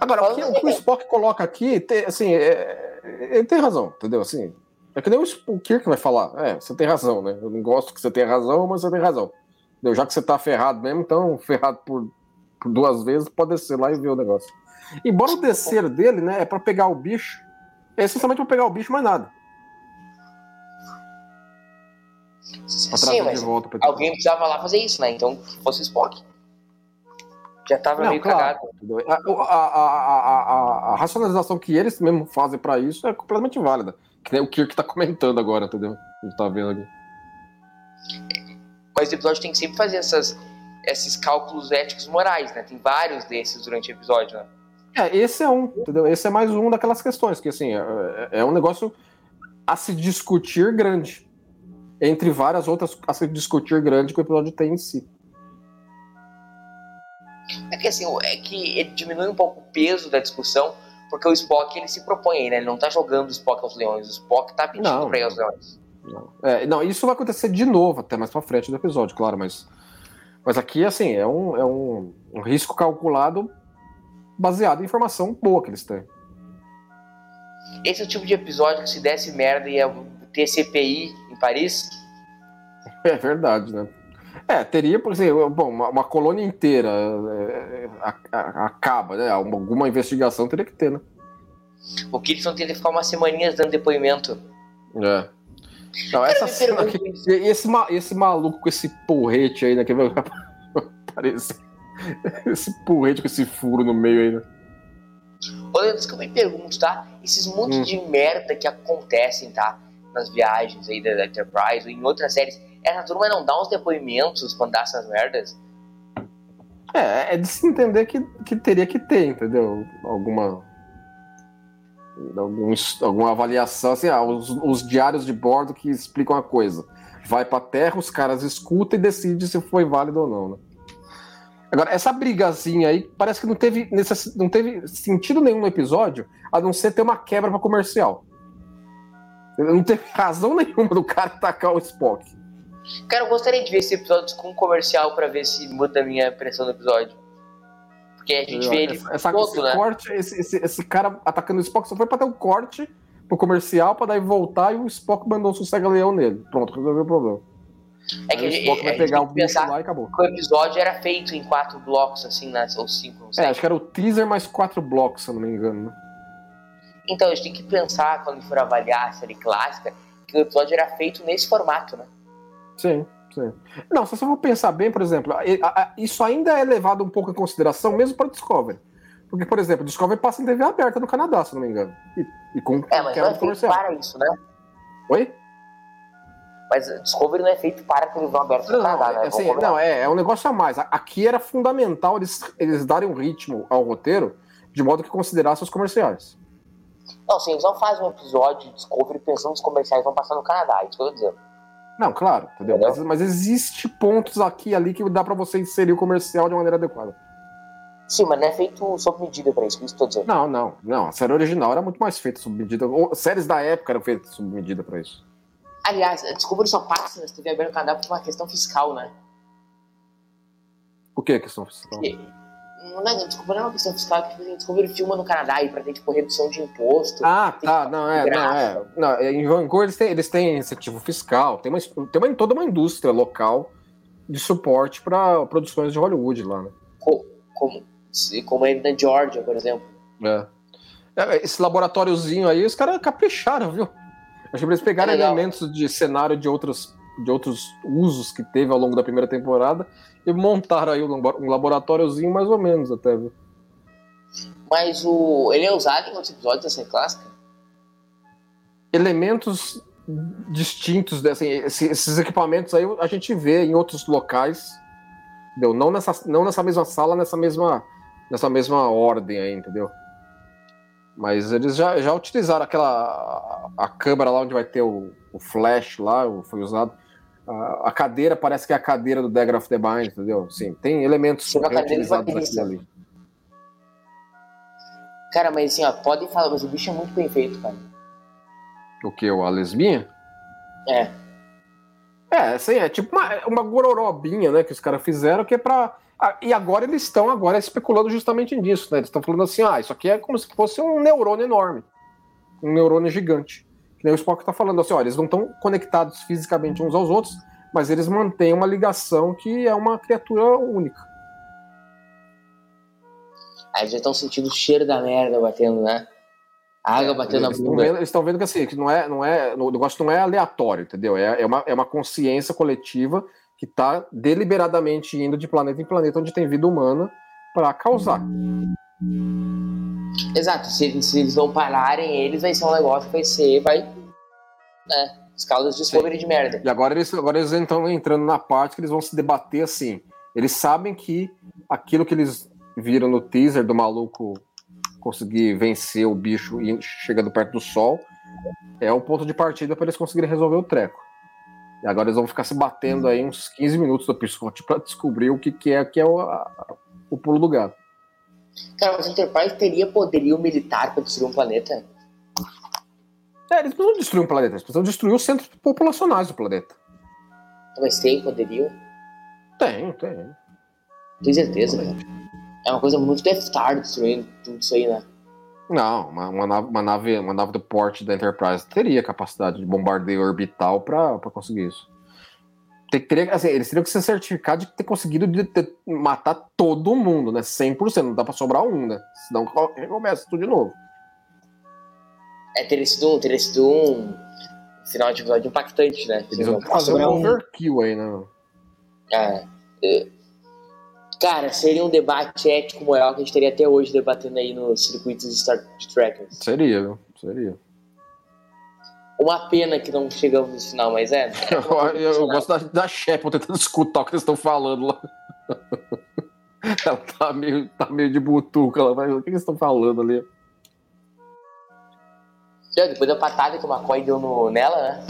Agora, o que, o, que o Spock coloca aqui, tem, assim, é, ele tem razão, entendeu? Assim, é que nem o Kirk vai falar. É, você tem razão, né? Eu não gosto que você tenha razão, mas você tem razão. Entendeu? Já que você tá ferrado mesmo, então, ferrado por, por duas vezes, pode descer lá e ver o negócio. Embora o descer dele, né, é pra pegar o bicho. É essencialmente pra pegar o bicho, mais nada. Sim, mas volta pra alguém precisava lá fazer isso, né? Então, fosse Spock. Já tava não, meio claro. cagado. A, a, a, a, racionalização que eles mesmo fazem para isso é completamente válida. Que nem o Kirk tá comentando agora, entendeu? Gente tá vendo aqui. Mas o episódio tem que sempre fazer essas, esses cálculos éticos morais, né? Tem vários desses durante o episódio, né? É, esse é um, entendeu? Esse é mais um daquelas questões, que assim, é, é um negócio a se discutir grande. Entre várias outras a se discutir grande que o episódio tem em si. É que assim, é que ele diminui um pouco o peso da discussão, porque o Spock ele se propõe, né? Ele não tá jogando o Spock aos leões, o Spock tá pedindo não, pra ir aos leões. Não. É, não, isso vai acontecer de novo, até mais pra frente do episódio, claro, mas. Mas aqui, assim, é um, é um, um risco calculado baseado em informação boa que eles têm. Esse é o tipo de episódio que se desse merda ia ter CPI em Paris? É verdade, né? É, teria, por exemplo, bom, uma, uma colônia inteira é, a, a, acaba, né? Alguma investigação teria que ter, né? O Kirsten teria que ficar umas semaninhas dando depoimento. É. Não, essa cena aqui, esse, esse maluco com esse porrete aí, né? Que vai aparecer. Esse porrete com esse furo no meio aí, né? Olha, isso que eu me pergunto, tá? Esses montes hum. de merda que acontecem, tá? Nas viagens aí da, da Enterprise ou em outras séries essa turma não dá uns depoimentos quando dá essas merdas? É, é de se entender que, que teria que ter, entendeu? Alguma. Algum, alguma avaliação, assim, ah, os, os diários de bordo que explicam a coisa. Vai pra terra, os caras escutam e decidem se foi válido ou não, né? Agora, essa brigazinha aí parece que não teve, necess... não teve sentido nenhum no episódio, a não ser ter uma quebra para comercial. Não teve razão nenhuma do cara atacar o Spock. Cara, eu gostaria de ver esse episódio com um comercial pra ver se muda a minha impressão do episódio. Porque a gente vê ele essa, todo, esse né? corte, esse, esse, esse cara atacando o Spock só foi pra ter um corte pro comercial, pra daí voltar e o Spock mandou um sossega-leão nele. Pronto, resolveu o problema. É que a o gente, vai pegar o bicho lá e acabou. o episódio era feito em quatro blocos, assim, né? ou cinco, não sei. É, acho que era o teaser mais quatro blocos, se eu não me engano. Né? Então, a gente tem que pensar, quando for avaliar a série clássica, que o episódio era feito nesse formato, né? Sim, sim. Não, se você for pensar bem, por exemplo, isso ainda é levado um pouco em consideração mesmo para Discovery. Porque, por exemplo, Discovery passa em TV aberta no Canadá, se eu não me engano. E, e com É, mas não é feito comercial. para isso, né? Oi? Mas Discovery não é feito para televisão aberta Não, Canadá, né? é, assim, não é, é um negócio a mais. Aqui era fundamental eles, eles darem um ritmo ao roteiro de modo que considerasse os comerciais. Não, sim, eles não fazem um episódio de Discovery pensando nos comerciais vão passar no Canadá, é isso que eu tô dizendo. Não, claro, entendeu? Entendeu? Mas, mas existe pontos aqui e ali que dá pra você inserir o comercial de maneira adequada. Sim, mas não é feito sob medida pra isso, é isso que eu tô dizendo. Não, não, não. A série original era muito mais feita sob medida. Ou, séries da época eram feitas sob medida pra isso. Aliás, a Discovery só passa na TV aberta no Canadá por uma questão fiscal, né? O que é questão fiscal? Porque, não Discovery não é uma questão fiscal, é que tipo, Discovery filma no Canadá e pra ter, tipo, redução de imposto. Ah, tá, que- não, é, não, é. Não, é, em Vancouver eles têm, eles têm incentivo fiscal, tem, uma, tem uma, toda uma indústria local de suporte para produções de Hollywood lá, né? Co- como, se- como é na Georgia, por exemplo. É. É, Esse laboratóriozinho aí, os caras capricharam, viu? Acho que eles pegaram É elementos de cenário de outros, de outros usos que teve ao longo da primeira temporada e montaram aí um labo- laboratóriozinho mais ou menos até, viu? Mas o, ele é usado em outros episódios da série clássica? elementos distintos, assim, esse- esses equipamentos aí a gente vê em outros locais, entendeu? Não nessa, não nessa mesma sala, nessa mesma, nessa mesma ordem aí, entendeu? Mas eles já, já utilizaram aquela a câmera lá onde vai ter o, o flash lá, foi usado. A, a cadeira parece que é a cadeira do Dagger of the Mind, entendeu? Sim, tem elementos reutilizados daquilo ali. Cara, mas assim, ó, podem falar, mas o bicho é muito bem feito, cara. O que? A lesbinha? É. É, assim, é tipo uma, uma gororobinha, né, que os caras fizeram, que é pra. Ah, E agora eles estão agora especulando justamente nisso, né? Eles estão falando assim, ah, isso aqui é como se fosse um neurônio enorme. Um neurônio gigante. Que nem o Spock tá falando assim, ó, eles não estão conectados fisicamente uns aos outros, mas eles mantêm uma ligação que é uma criatura única. Aí eles já estão sentindo o cheiro da merda batendo, né? A água batendo na Eles estão bunda. vendo, eles estão vendo que assim, que não é, não é, o negócio não é aleatório, entendeu? É, é, uma, é uma consciência coletiva que está deliberadamente indo de planeta em planeta onde tem vida humana para causar. Exato, se, eles- se eles não pararem eles, vai ser um negócio que vai ser, vai. Né? Escalas de Discovery de merda. E agora eles, agora eles estão entrando na parte que eles vão se debater assim. Eles sabem que aquilo que eles viram no teaser do maluco conseguir vencer o bicho e chegando perto do sol é o ponto de partida para eles conseguirem resolver o treco. E agora eles vão ficar se batendo aí uns 15 minutos do episódio para descobrir o que, que é que é o, a- o pulo do gato. Cara, mas a Enterprise teria poderio militar pra destruir um planeta? É, eles precisam destruir um planeta, eles precisam destruir os centros populacionais do planeta. Mas tem poderio? Tem, tem. Tenho certeza, cara. É uma coisa muito Death Star destruindo tudo isso aí, né? Não, uma, uma nave, uma, nave, uma nave do porte da Enterprise teria capacidade de bombardeio orbital para conseguir isso. Teria, assim, eles teriam que ser certificados de ter conseguido de ter- matar todo mundo, né? 100%, não dá para sobrar um, né? Senão começa tudo de novo. É, teria sido um, teria sido um final de episódio impactante, né? Eles vão fazer um overkill aí, né? É, é. Cara, seria um debate ético moral que a gente teria até hoje debatendo aí nos circuitos de Star Trekkers. Seria, viu? Seria. Uma pena que não chegamos no final, mas é. é Eu, eu gosto da, da Shepard tentando escutar o que eles estão falando lá. Ela tá meio, tá meio de butuca. Ela vai, o que eles estão falando ali? Depois da patada que o McCoy deu no, nela,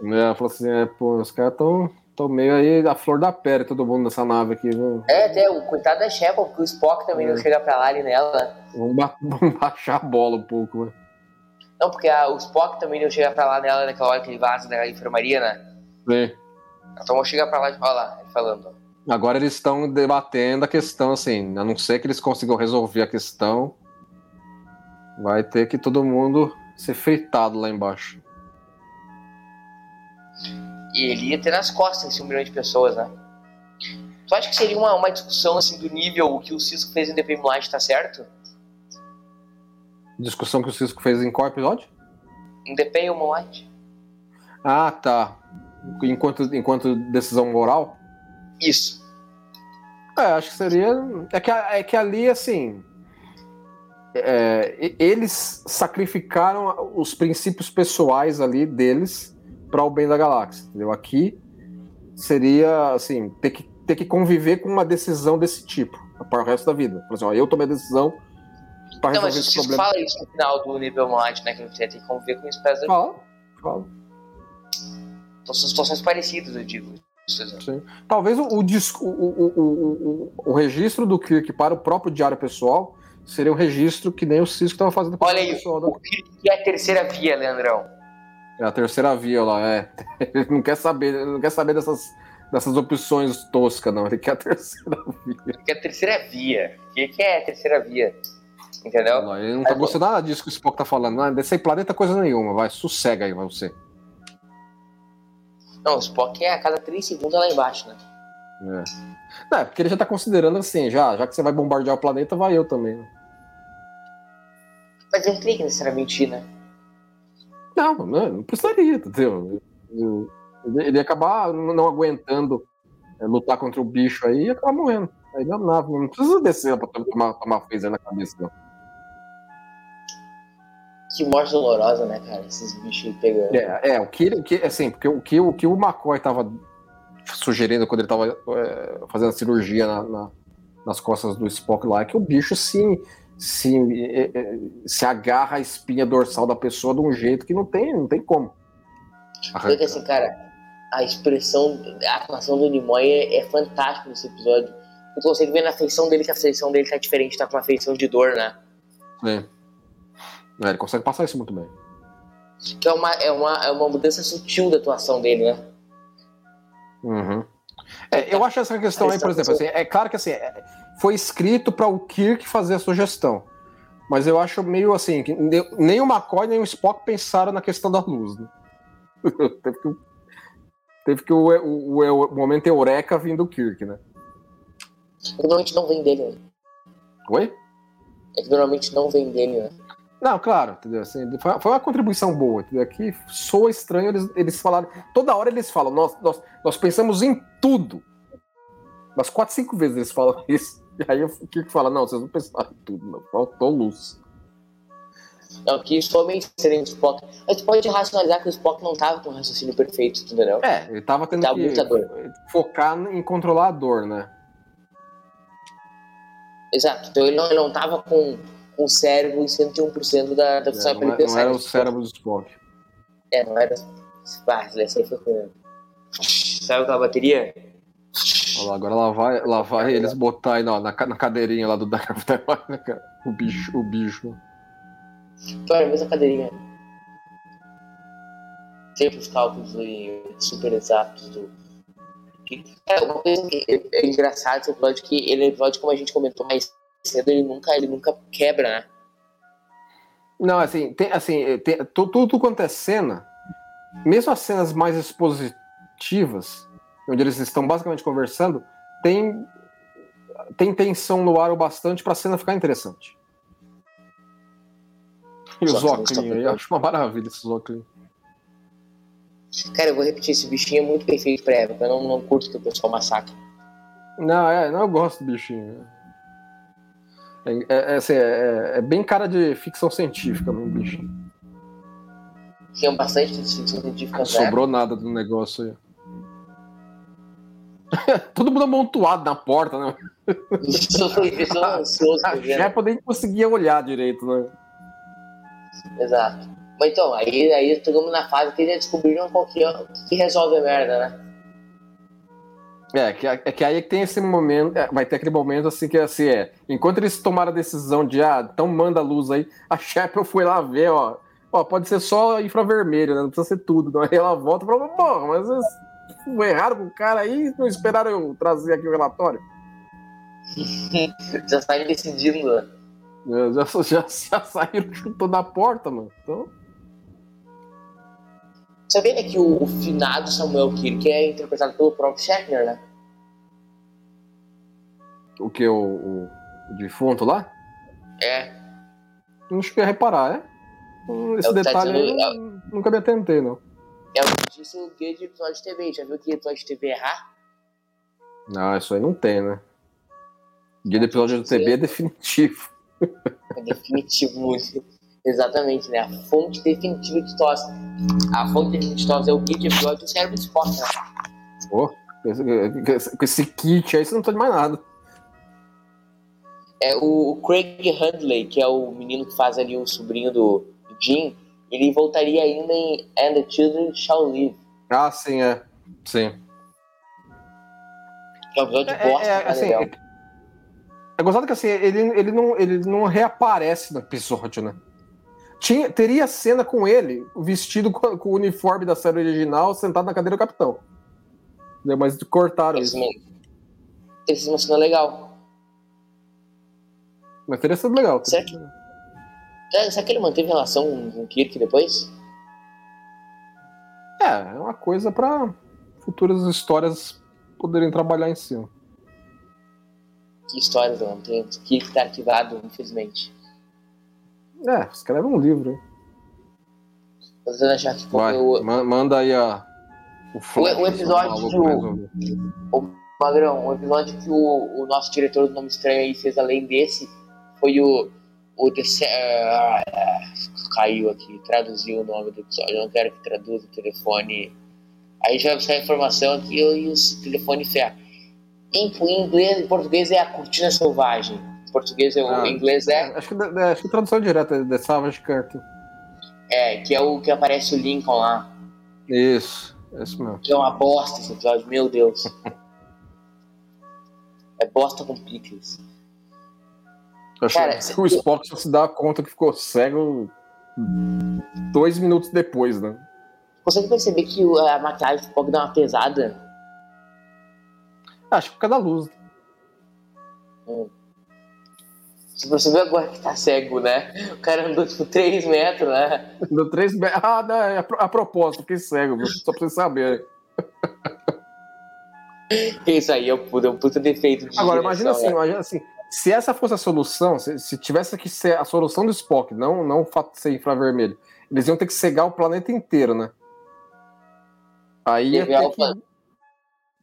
né? Ela falou assim: é, pô, os caras estão tão meio aí a flor da pele, todo mundo nessa nave aqui. Viu? É, até o coitado da Shepard, porque o Spock também É. não chega pra lá ali nela. Vamos, ba- vamos baixar a bola um pouco, né? Não, porque a, o Spock também não chega pra lá nela naquela hora que ele vaza da enfermaria, né? Sim. Então vamos chegar pra lá e olha lá, ele falando. Agora eles estão debatendo a questão, assim, a não ser que eles consigam resolver a questão, vai ter que todo mundo ser fritado lá embaixo. E ele ia ter nas costas esse um milhão de pessoas, né? Tu acha que seria uma, uma discussão assim do nível o que o Cisco fez em The Fame Light tá certo? Discussão que o Cisco fez em qual episódio? Em The Pale Moonlight? Ah, tá. Enquanto, enquanto decisão moral? Isso. É, acho que seria. É que, é que ali, assim. é, eles sacrificaram os princípios pessoais ali deles para o bem da galáxia, entendeu? Aqui seria, assim, ter que, ter que conviver com uma decisão desse tipo para o resto da vida. Por exemplo, ó, eu tomei a decisão para Não, resolver mas o esse problema. fala isso no final do nível Moonlight, né? Que você tem que conviver com espécies de... Fala, fala. Então, são situações parecidas, eu digo. Sim. Talvez o, o, o, o, o, o, o registro do Kirk para o próprio diário pessoal seria um registro que nem o Cisco estava fazendo para o Olha aí, pessoal. Da... o que é a terceira via, Leandrão? É a terceira via lá, é. Ele não quer saber, ele não quer saber dessas, dessas opções toscas, não. Ele quer a terceira via. O que é a terceira via? O que é a terceira via? Entendeu? Ele não tá gostando nada disso que o Spock tá falando. Não, desse aí planeta coisa nenhuma, vai. Sossega aí, vai você. Não, o Spock é a cada 3 segundos lá embaixo, né? É. Não, é porque ele já tá considerando assim, já, já que você vai bombardear o planeta, vai eu também. né? Mas ele não tem que necessariamente ir, né? Não, não, não precisaria, entendeu? Eu- Ele ia acabar não aguentando é, lutar contra o bicho aí e acabar morrendo. Aí não, não, não precisa descer pra tomar, tomar phaser na cabeça, não. Que morte dolorosa, né, cara? Esses bichos pegando. É, é, o que ele, o que, assim, porque o que o, que o McCoy tava sugerindo quando ele tava é, fazendo a cirurgia na- na- nas costas do Spock lá, é que o bicho se, se, é, é, se agarra à espinha dorsal da pessoa de um jeito que não tem, não tem como. Porque assim, cara, a expressão, a atuação do Nimoy é, é fantástica nesse episódio. Tu consegue ver na feição dele que a feição dele tá diferente, tá com uma feição de dor, né? É. É, ele consegue passar isso muito bem. Que é uma, é uma, é uma mudança sutil da atuação dele, né? Uhum. É, eu acho essa questão aí, por exemplo, assim, é claro que assim, é- foi escrito para o Kirk fazer a sugestão. Mas eu acho meio assim, que ne- nem o McCoy nem o Spock pensaram na questão da luz. Né? teve que, o- teve que o, o, o- o momento eureka vir do Kirk, né? É que normalmente não vem dele, né? Oi? É que normalmente não vem dele, né? Não, claro, entendeu? Assim, foi, uma contribuição boa, entendeu? Aqui soa estranho eles, eles falaram. Toda hora eles falam, nós, nós, nós pensamos em tudo. Umas quatro, cinco vezes eles falam isso. E aí o Kirk fala, não, vocês não pensaram em tudo, não. Faltou luz. Não, que somente seria o Spock. Mas pode racionalizar que o Spock não tava com o raciocínio perfeito, entendeu? É, ele tava tendo Dá que focar em controlar a dor, né? Exato. Então ele não, ele não tava com, com o cérebro em 101% da, da É, função não, é- não era o cérebro do Spock. É, não era. Ah, essa aí foi ruim. Sabe aquela bateria? Olha lá, agora lá vai, lá vai eles botar aí na, na, ca- na cadeirinha lá do Dark of the né, cara? O bicho, o bicho. A mesma cadeirinha. Sempre os cálculos super exatos do. É, uma coisa que é, é engraçado esse episódio que ele é episódio, como a gente comentou mais cedo, ele nunca, ele nunca quebra, né? Não, assim, tem, assim, tem, tu- tudo quanto é cena, mesmo as cenas mais expositivas, onde eles estão basicamente conversando, tem, tem tensão no ar o bastante pra cena ficar interessante. E estão aí, eu acho uma maravilha esses óculos. Cara, eu vou repetir, esse bichinho é muito perfeito pra época. Eu não, não curto que o pessoal massacre. Não, é, não, eu gosto do bichinho. É, é, é, assim, é- é bem cara de ficção científica, no bichinho. Tinha bastante de ficção científica Não sobrou nada do negócio aí. Todo mundo amontoado na porta, né? Isso foi isso é ansioso A nem conseguia olhar direito, né? Exato. Mas então, aí, aí chegamos na fase que eles descobriram qual que, é- que, que resolve a merda, né? É, que, é que aí que tem esse momento, é, vai ter aquele momento assim que assim é. Enquanto eles tomaram a decisão de, ah, então manda a luz aí, a Sheppel foi lá ver, ó. ó, pode ser só infravermelho, né? Não precisa ser tudo. Não. Aí ela volta e fala, porra, mas vocês erraram com o cara aí não esperaram eu trazer aqui o relatório. já saíram decidindo. né? É, Já, já, já saíram chutando a porta, mano. Então, Sabia né, que o, o finado Samuel Kirk é interpretado pelo próprio Shatner, né? o que? O, o, o defunto lá? É. Não cheguei a reparar, é? Esse É tá detalhe aí dizendo- eu nunca me atentei, não. É o que disse o guia de episódio de TV. Já viu que episódio de TV errar? Não, isso aí não tem, né? Dia do episódio do TB é definitivo. É definitivo. Exatamente, né? A fonte definitiva de tosse. A fonte definitiva de tosse é o guia de episódio do cérebro de Spock, né? Pô, com esse, kit aí você não tá de mais nada. É o, o Craig Handley, que é o menino que faz ali o sobrinho do Jim, ele voltaria ainda em And the Children Shall Live. Ah, sim, é. Sim. Que é um episódio É, bosta, é, assim, é, é gozado que assim, ele, ele, não, ele não reaparece no episódio, né? Tinha, teria cena com ele, vestido com, com o uniforme da série original, sentado na cadeira do capitão. Mas cortaram Eles isso. me- eles uma cena legal. Mas teria sido legal. Será que- É, será que ele manteve relação com o Kirk depois? É, é uma coisa pra futuras histórias poderem trabalhar em cima. Que histórias, não. Tem o Kirk tá arquivado, infelizmente. É, escreve um livro. hein? Tentando achar que Vai, o, ma- manda aí a, o, flash, o episódio do- pra resolver. Magrão, o episódio que o, o nosso diretor do Nome Estranho aí fez além desse foi o. o Se- ah, ah, caiu aqui, traduziu o nome do episódio. Eu não quero que traduza o telefone. Aí já vai buscar a informação aqui e o telefone ferro. Em, inglês, em português é a cortina selvagem. Em português é o Ah. inglês é, Acho que, é, acho que a tradução direta é The Savage Curtain. é, que é o que aparece o Lincoln lá. Isso, é isso mesmo. Que é uma bosta esse episódio, meu Deus. é bosta com pickles. Cara, que o Spock só se dá conta que ficou cego dois minutos depois, né? Consegue perceber que a maquiagem do Spock dá uma pesada? Acho que por causa da luz. Se você vê agora que tá cego, né? O cara andou tipo 3 metros, né? Deu três me- Ah, não, é a, pro- a propósito, fiquei cego, viu? só pra vocês saberem. Isso aí é um puta, é um puta defeito de Agora, imagina assim, direção, né? imagina assim, se essa fosse a solução, se, se tivesse que ser a solução do Spock, não, não o fato de ser infravermelho, eles iam ter que cegar o planeta inteiro, né? Aí ia ter que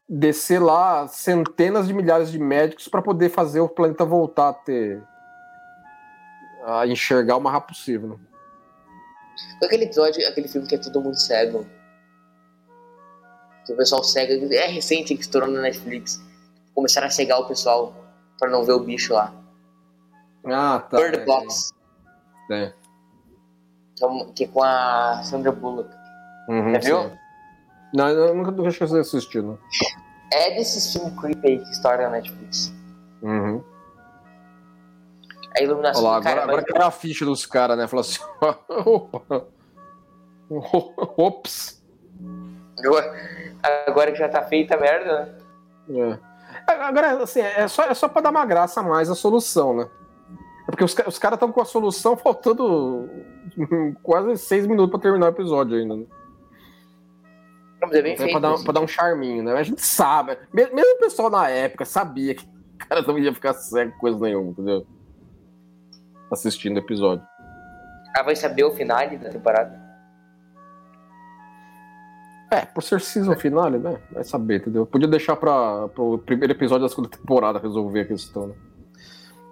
descer lá centenas de milhares de médicos para poder fazer o planeta voltar a ter. a enxergar o mais rápido possível. Né? Aquele episódio, aquele filme que é todo mundo cego. Que o pessoal cega. É recente que estourou na Netflix. Começaram a cegar o pessoal pra não ver o bicho lá. Ah, tá. Bird é, Box. é. Que é, um- que é com a Sandra Bullock. Uhum, Já viu? sim. Não, eu nunca, cheguei a assistir, não. É desses filmes creepy aí que estoura na Netflix. Uhum. A iluminação Olha lá, agora, agora caiu a ficha dos caras, né? Falou assim, opa. Ops. Agora que já tá feita a merda, né? É. Agora, assim, é só, é só pra dar uma graça a mais a solução, né? É porque os, os caras estão com a solução faltando quase seis minutos pra terminar o episódio ainda, né? Não, mas é bem É feito. pra, dar, assim. pra dar um charminho, né? A gente sabe. me- Mesmo o pessoal na época sabia que o cara não ia ficar cego com coisa nenhuma, entendeu? Assistindo o episódio. Ah, vai saber o final da temporada? É, por ser season finale, né? Vai saber, entendeu? Podia deixar pra, pro primeiro episódio da segunda temporada resolver a questão, né?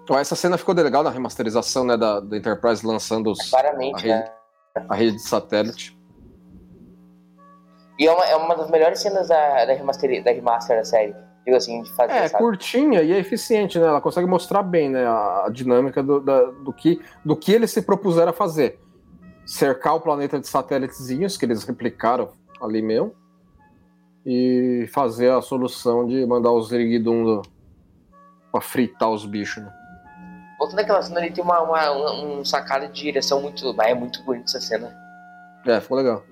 Então, essa cena ficou legal na remasterização, né? Da, da Enterprise lançando os, Claramente, a né? a rede de satélite. E é uma, é uma das melhores cenas da, da, remaster, da remaster da série. Digo assim, de fazer, É, sabe? curtinha e é eficiente, né? Ela consegue mostrar bem, né? A, a dinâmica do, da- do, que, do que eles se propuseram a fazer. Cercar o planeta de satélitezinhos, que eles replicaram ali mesmo. E fazer a solução de mandar os Ziriguidum do- pra fritar os bichos, né? Voltando àquela cena ali, tem uma, uma, um, um sacada de direção muito. É muito bonito essa cena. É, ficou legal.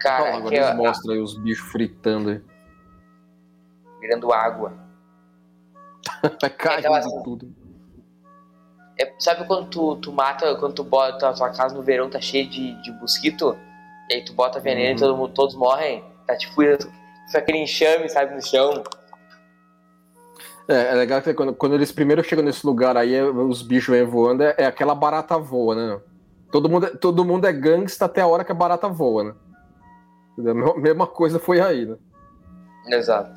Cara, Agora que eles é, mostram aí os bichos fritando aí. virando água. Aquela de cena. tudo. É, sabe quando tu, tu mata, quando tu bota a tua casa no verão, tá cheio de, de mosquito? E aí tu bota veneno e Uhum. todo mundo, todos morrem? Tá tipo, fica aquele enxame, sabe, no chão. É, é legal que quando, quando eles primeiro chegam nesse lugar aí, é- os bichos vêm voando, é, é aquela barata voa, né? Todo mundo, é- todo mundo é gangsta até a hora que a barata voa, né? A mesma- coisa foi aí, né? Exato,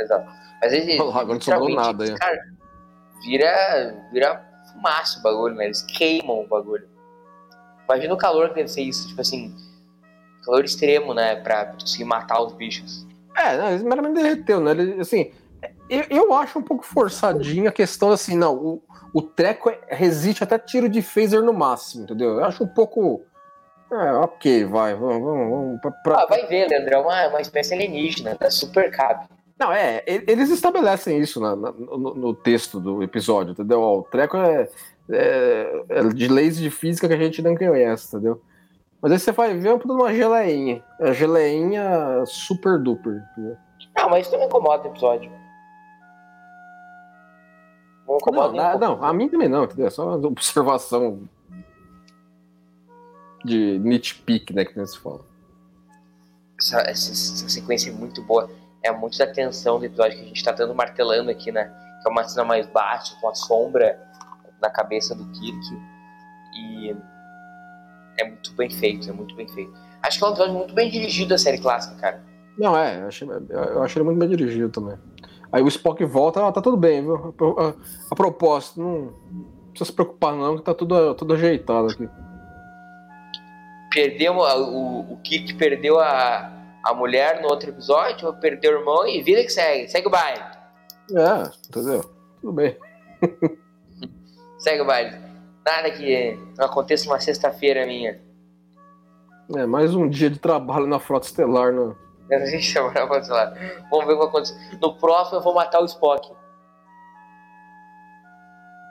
exato. Mas Olha lá, agora não sobrou nada. Cara, vira, vira fumaça o bagulho, né? Eles queimam o bagulho. Imagina o calor que deve ser isso, tipo assim, calor extremo, né? Pra conseguir matar os bichos. É, não, eles meramente derreteu, né? Ele, assim, eu, eu acho um pouco forçadinho a questão assim, não, o, o treco é- resiste até tiro de phaser no máximo, entendeu? Eu acho um pouco. É, ok, vai, vamos, vamos, vamos pra- pra- Ah, vai ver, Leandro, é uma, uma espécie alienígena, tá super cabe. Não, é, eles estabelecem isso na- na- no, no texto do episódio, entendeu? Ó, o treco é, é- é de leis de física que a gente não conhece, entendeu? Mas aí você vai ver por uma geleinha. É geleinha super duper? Ah, mas isso não me incomoda no episódio. Não incomoda não, a mim também não, entendeu? É só uma observação de nitpick, né, que nem se fala. essa, essa, essa sequência é muito boa. É muito da tensão do episódio que a gente tá dando martelando aqui, né? Que é uma cena mais baixa, com a sombra na cabeça do Kirk. E é muito bem feito, é muito bem feito. Acho que é um episódio muito bem dirigido da série clássica, cara. Não, é, eu achei, eu achei ele muito bem dirigido também. Aí o Spock volta, ah, tá tudo bem, viu? A, a- a propósito, não precisa se preocupar não, que tá tudo, tudo ajeitado aqui. Perdeu o, o Kirk perdeu a, a mulher no outro episódio, perdeu o irmão e vida que segue. Segue o baile. É, entendeu? Tudo bem. Segue o baile. Nada que não aconteça uma sexta-feira minha. É, mais um dia de trabalho na Frota Estelar, né? A gente chama pra lá. Vamos ver o que vai acontecer. No próximo eu vou matar o Spock.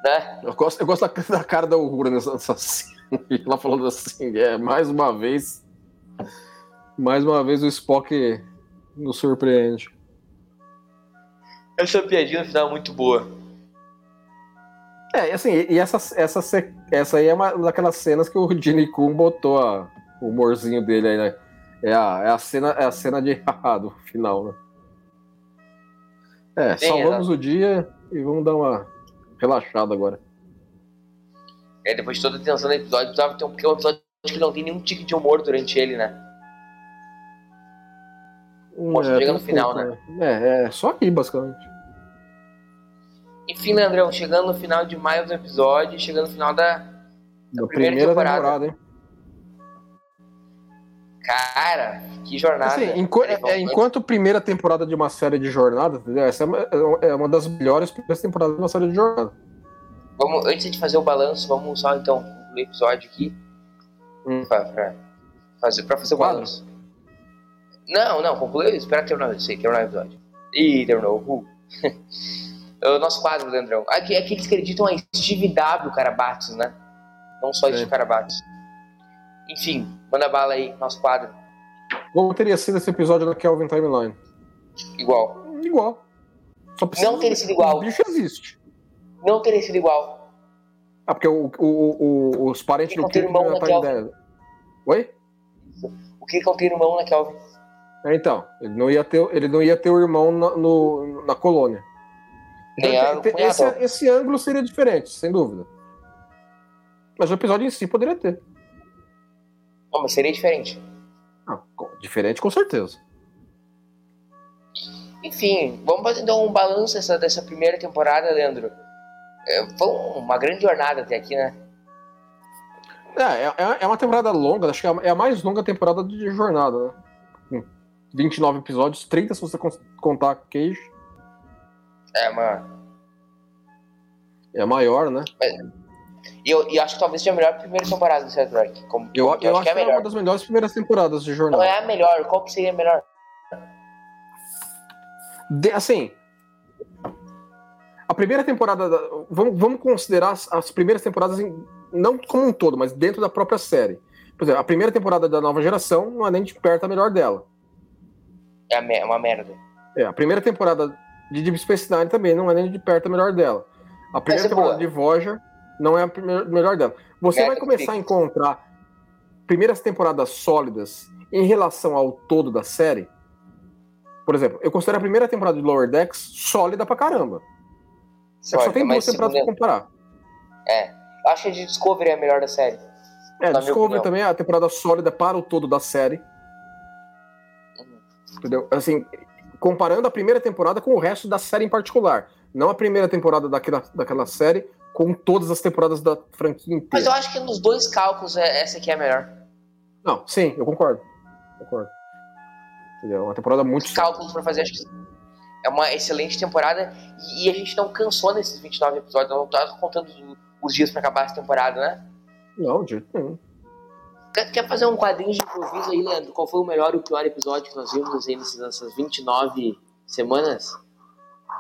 Né? Eu gosto, eu gosto da, da cara da Uhura nessa, nessa cena. Ela falando assim, é, mais uma vez. Mais uma vez o Spock nos surpreende. Essa piadinha no final é muito boa. É, assim, e essa, essa, essa aí é uma daquelas cenas que o Gene Kun botou a- o humorzinho dele aí, né? É a, é a, cena, é a cena de haha do final, né? É, Sim, salvamos o dia e vamos dar uma relaxada agora. É, depois de toda a tensão do episódio, precisava ter um, porque é um episódio que não tem nenhum tique de humor durante ele, né? Mostra é, chega no tem um final, pouco, né? É, é só aqui, basicamente. Enfim, Leandrão, chegando no final de mais um episódio, chegando no final da. Da primeira primeira, temporada. temporada, hein? Cara, que jornada. Assim, enqu- É, é, enquanto primeira temporada de uma série de jornada, entendeu? essa é uma, é uma das melhores primeiras temporadas de uma série de jornada. Vamos, antes de fazer o balanço, vamos só então concluir o episódio aqui. Hum. Pra, pra fazer, pra fazer o Quadro? balanço. Não, não, concluir. Espera terminar, sei, terminar o episódio. Ih, terminou. Uh. o nosso quadro, Leandrão. Aqui, aqui eles acreditam a Steve W. Carabatos, né? Não só Sim. Steve Carabatos. Enfim, manda bala aí, nosso quadro. Como teria sido esse episódio da Kelvin Timeline? Igual. Igual. Só precisa Não teria sido igual. O bicho existe. Não teria sido igual. Ah, porque o, o, o- os parentes Tem do ter Kirk não tá ideia. Oi? O que é um ter irmão na Kelvin? É, então, ele não ia ter, ele não ia ter o irmão na, no- na colônia. Nem Então, a te- cunhada. esse, esse ângulo seria diferente, sem dúvida. Mas o episódio em si poderia ter. Não, mas seria diferente. Diferente com certeza. Enfim, vamos fazer então um balanço dessa, dessa primeira temporada, Leandro. É, foi uma grande jornada até aqui, né? É, é, é uma temporada longa, acho que é a- é a mais longa temporada de jornada, né? Com 29 episódios, 30 se você con- contar Cage. É, uma. É a maior, né? E eu, e acho que talvez seja a melhor primeira temporada do Star Trek. Como, Eu, eu, eu acho que é, melhor. uma das melhores primeiras temporadas de Não jornada. é a melhor, qual que seria a melhor? De- assim. a primeira temporada. Da, vamos, vamos considerar as, as primeiras temporadas, em, não como um todo, mas dentro da própria série. Por exemplo, a primeira temporada da nova geração não é nem de perto a melhor dela. É uma merda. É, a primeira temporada de Deep Space Nine também não é nem de perto a melhor dela. A primeira temporada boa. de Voyager não é a primeira, melhor dela. Você vai começar a encontrar primeiras temporadas sólidas em relação ao todo da série. Por exemplo, eu considero a primeira temporada de Lower Decks sólida pra caramba. Só tem duas temporadas segunda... pra comparar. É. Acho que a de Discovery é a melhor da série. É, Discovery também é a temporada sólida para o todo da série. Uhum. Entendeu? Assim, comparando a primeira temporada com o resto da série em particular. Não a primeira temporada daquela, daquela série com todas as temporadas da franquia inteira. Mas eu acho que nos dois cálculos é, essa aqui é a melhor. Não, sim, eu concordo. Concordo. É uma temporada muito. Os cálculos pra fazer, acho que é uma excelente temporada. E, a gente não cansou nesses 29 episódios, não tá contando os dias pra acabar essa temporada, né? Não, de jeito nenhum. Quer, fazer um quadrinho de improviso aí, Leandro? Qual foi o melhor e o pior episódio que nós vimos aí nessas 29 semanas?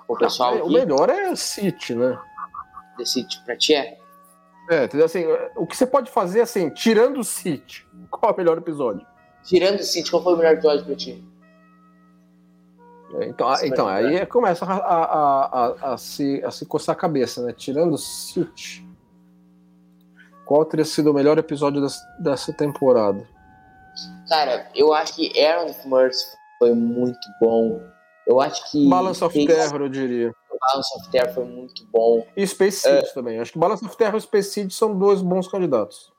O pessoal. Ah, o melhor é City, né? The City, pra ti é? É, assim, o que você pode fazer assim, tirando o City, qual é o melhor episódio? Tirando o City, qual foi o melhor episódio pra ti? É, então, então aí começa a, a, a, a, se, a se coçar a cabeça, né? Tirando o City. Qual teria sido o melhor episódio dessa, dessa temporada? Cara, eu acho que Aaron of Mercy foi muito bom. Eu acho que. Balance of Terror, eu diria. Balance of Terror foi muito bom. E Space Seed uh, também. Acho que Balance of Terror e Space Seed são dois bons candidatos.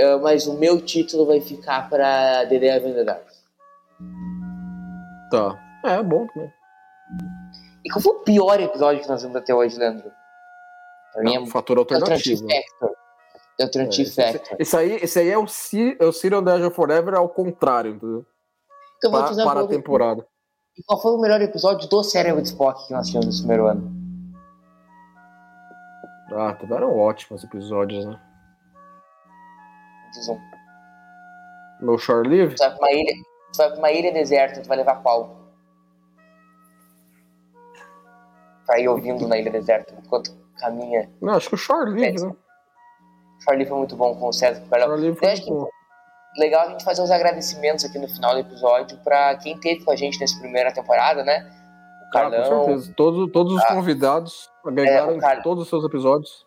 Uh, mas o meu título vai ficar para The Devil in the Dark. Tá. É, bom também. E qual foi o pior episódio que nós vimos até hoje, Leandro? Pra mim é um fator alternativo. É o Trantif Factor. Esse, aí, esse aí é o, C, é o Serial Danger Forever ao contrário, entendeu? Então, para, para a temporada. E qual foi o melhor episódio do Cérebro de Spock que nós tivemos nesse primeiro ano? Ah, tiveram ótimos episódios, né? Diz um. Meu Shore Live? Tu vai, pra uma ilha, tu vai pra uma ilha deserta, tu vai levar qual? Pra ir ouvindo na ilha deserta enquanto caminha. Não, acho que o Shore Live, né? Muito bom com o César Shore Live foi muito bom legal a gente fazer uns agradecimentos aqui no final do episódio para quem teve com a gente nessa primeira temporada, né? O Carlão. Ah, com certeza. Todos, todos os ah, convidados agregaram é, Car... todos os seus episódios.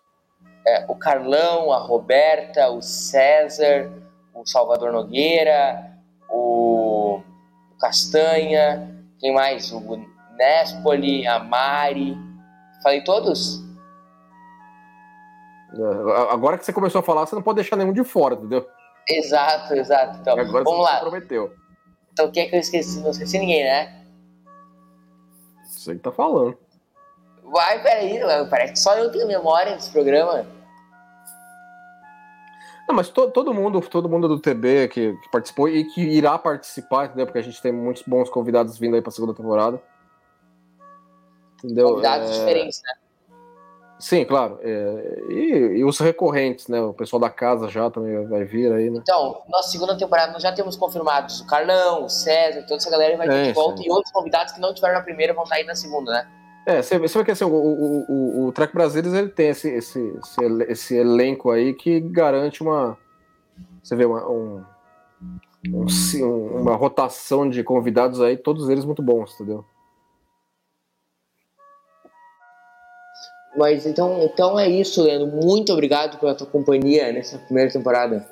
É, o Carlão, a Roberta, o César, o Salvador Nogueira, o, o Castanha, quem mais? O Nespoli, a Mari. Falei todos? É, agora que você começou a falar, você não pode deixar nenhum de fora, entendeu? Exato, exato. Então, Agora vamos lá. prometeu. Então, o que é que eu esqueci? Não esqueci ninguém, né? Você que tá falando. Vai, peraí, parece que só eu tenho memória desse programa. Não, mas to, todo mundo, todo mundo do TB que, que, participou e que irá participar, entendeu? Porque a gente tem muitos bons convidados vindo aí pra segunda temporada. Entendeu? Convidados é... diferentes, né? Sim, claro. É, e, e, os recorrentes, né? O pessoal da casa já também vai vir aí, né? Então, nossa segunda temporada nós já temos confirmados o Carlão, o César, toda essa galera vai vir é, de volta sim. e outros convidados que não tiveram na primeira vão estar aí na segunda, né? É, você, você vê que assim, o, o, o, o Trek Brasileiros ele tem esse, esse, esse, esse, elenco aí que garante uma. Você vê uma, um, um, uma rotação de convidados aí, todos eles muito bons, entendeu? Mas então, então é isso, Leandro. Muito obrigado pela tua companhia nessa primeira temporada.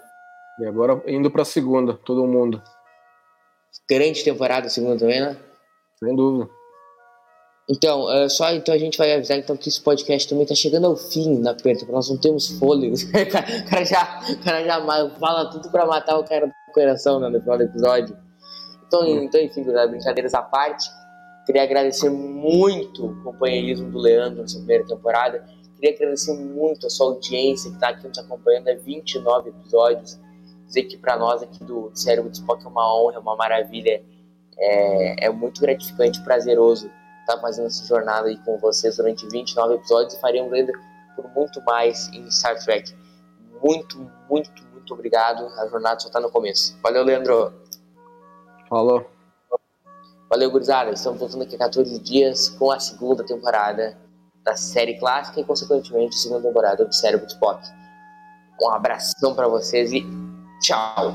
E agora indo pra segunda, todo mundo. Grande temporada, segunda também, né? Sem dúvida. Então, é só então a gente vai avisar então que esse podcast também tá chegando ao fim na perda, nós não temos fôlego. o cara já, o cara já fala tudo pra matar o cara do coração né, no final do episódio. Então, hum. então enfim, brincadeiras à parte. Queria agradecer muito o companheirismo do Leandro nessa primeira temporada. Queria agradecer muito a sua audiência que está aqui nos acompanhando há 29 episódios. Dizer que para nós aqui do Cérebro de Spock é uma honra, é uma maravilha. É, é muito gratificante, prazeroso estar tá fazendo essa jornada aí com vocês durante 29 episódios e faríamos ainda por muito mais em Star Trek. Muito, muito, muito obrigado. A jornada só está no começo. Valeu, Leandro. Falou. Valeu, gurizada. Estamos voltando aqui 14 dias com a segunda temporada da série clássica e, consequentemente, segunda temporada do Cérebro de Spock. Um abração para vocês e tchau!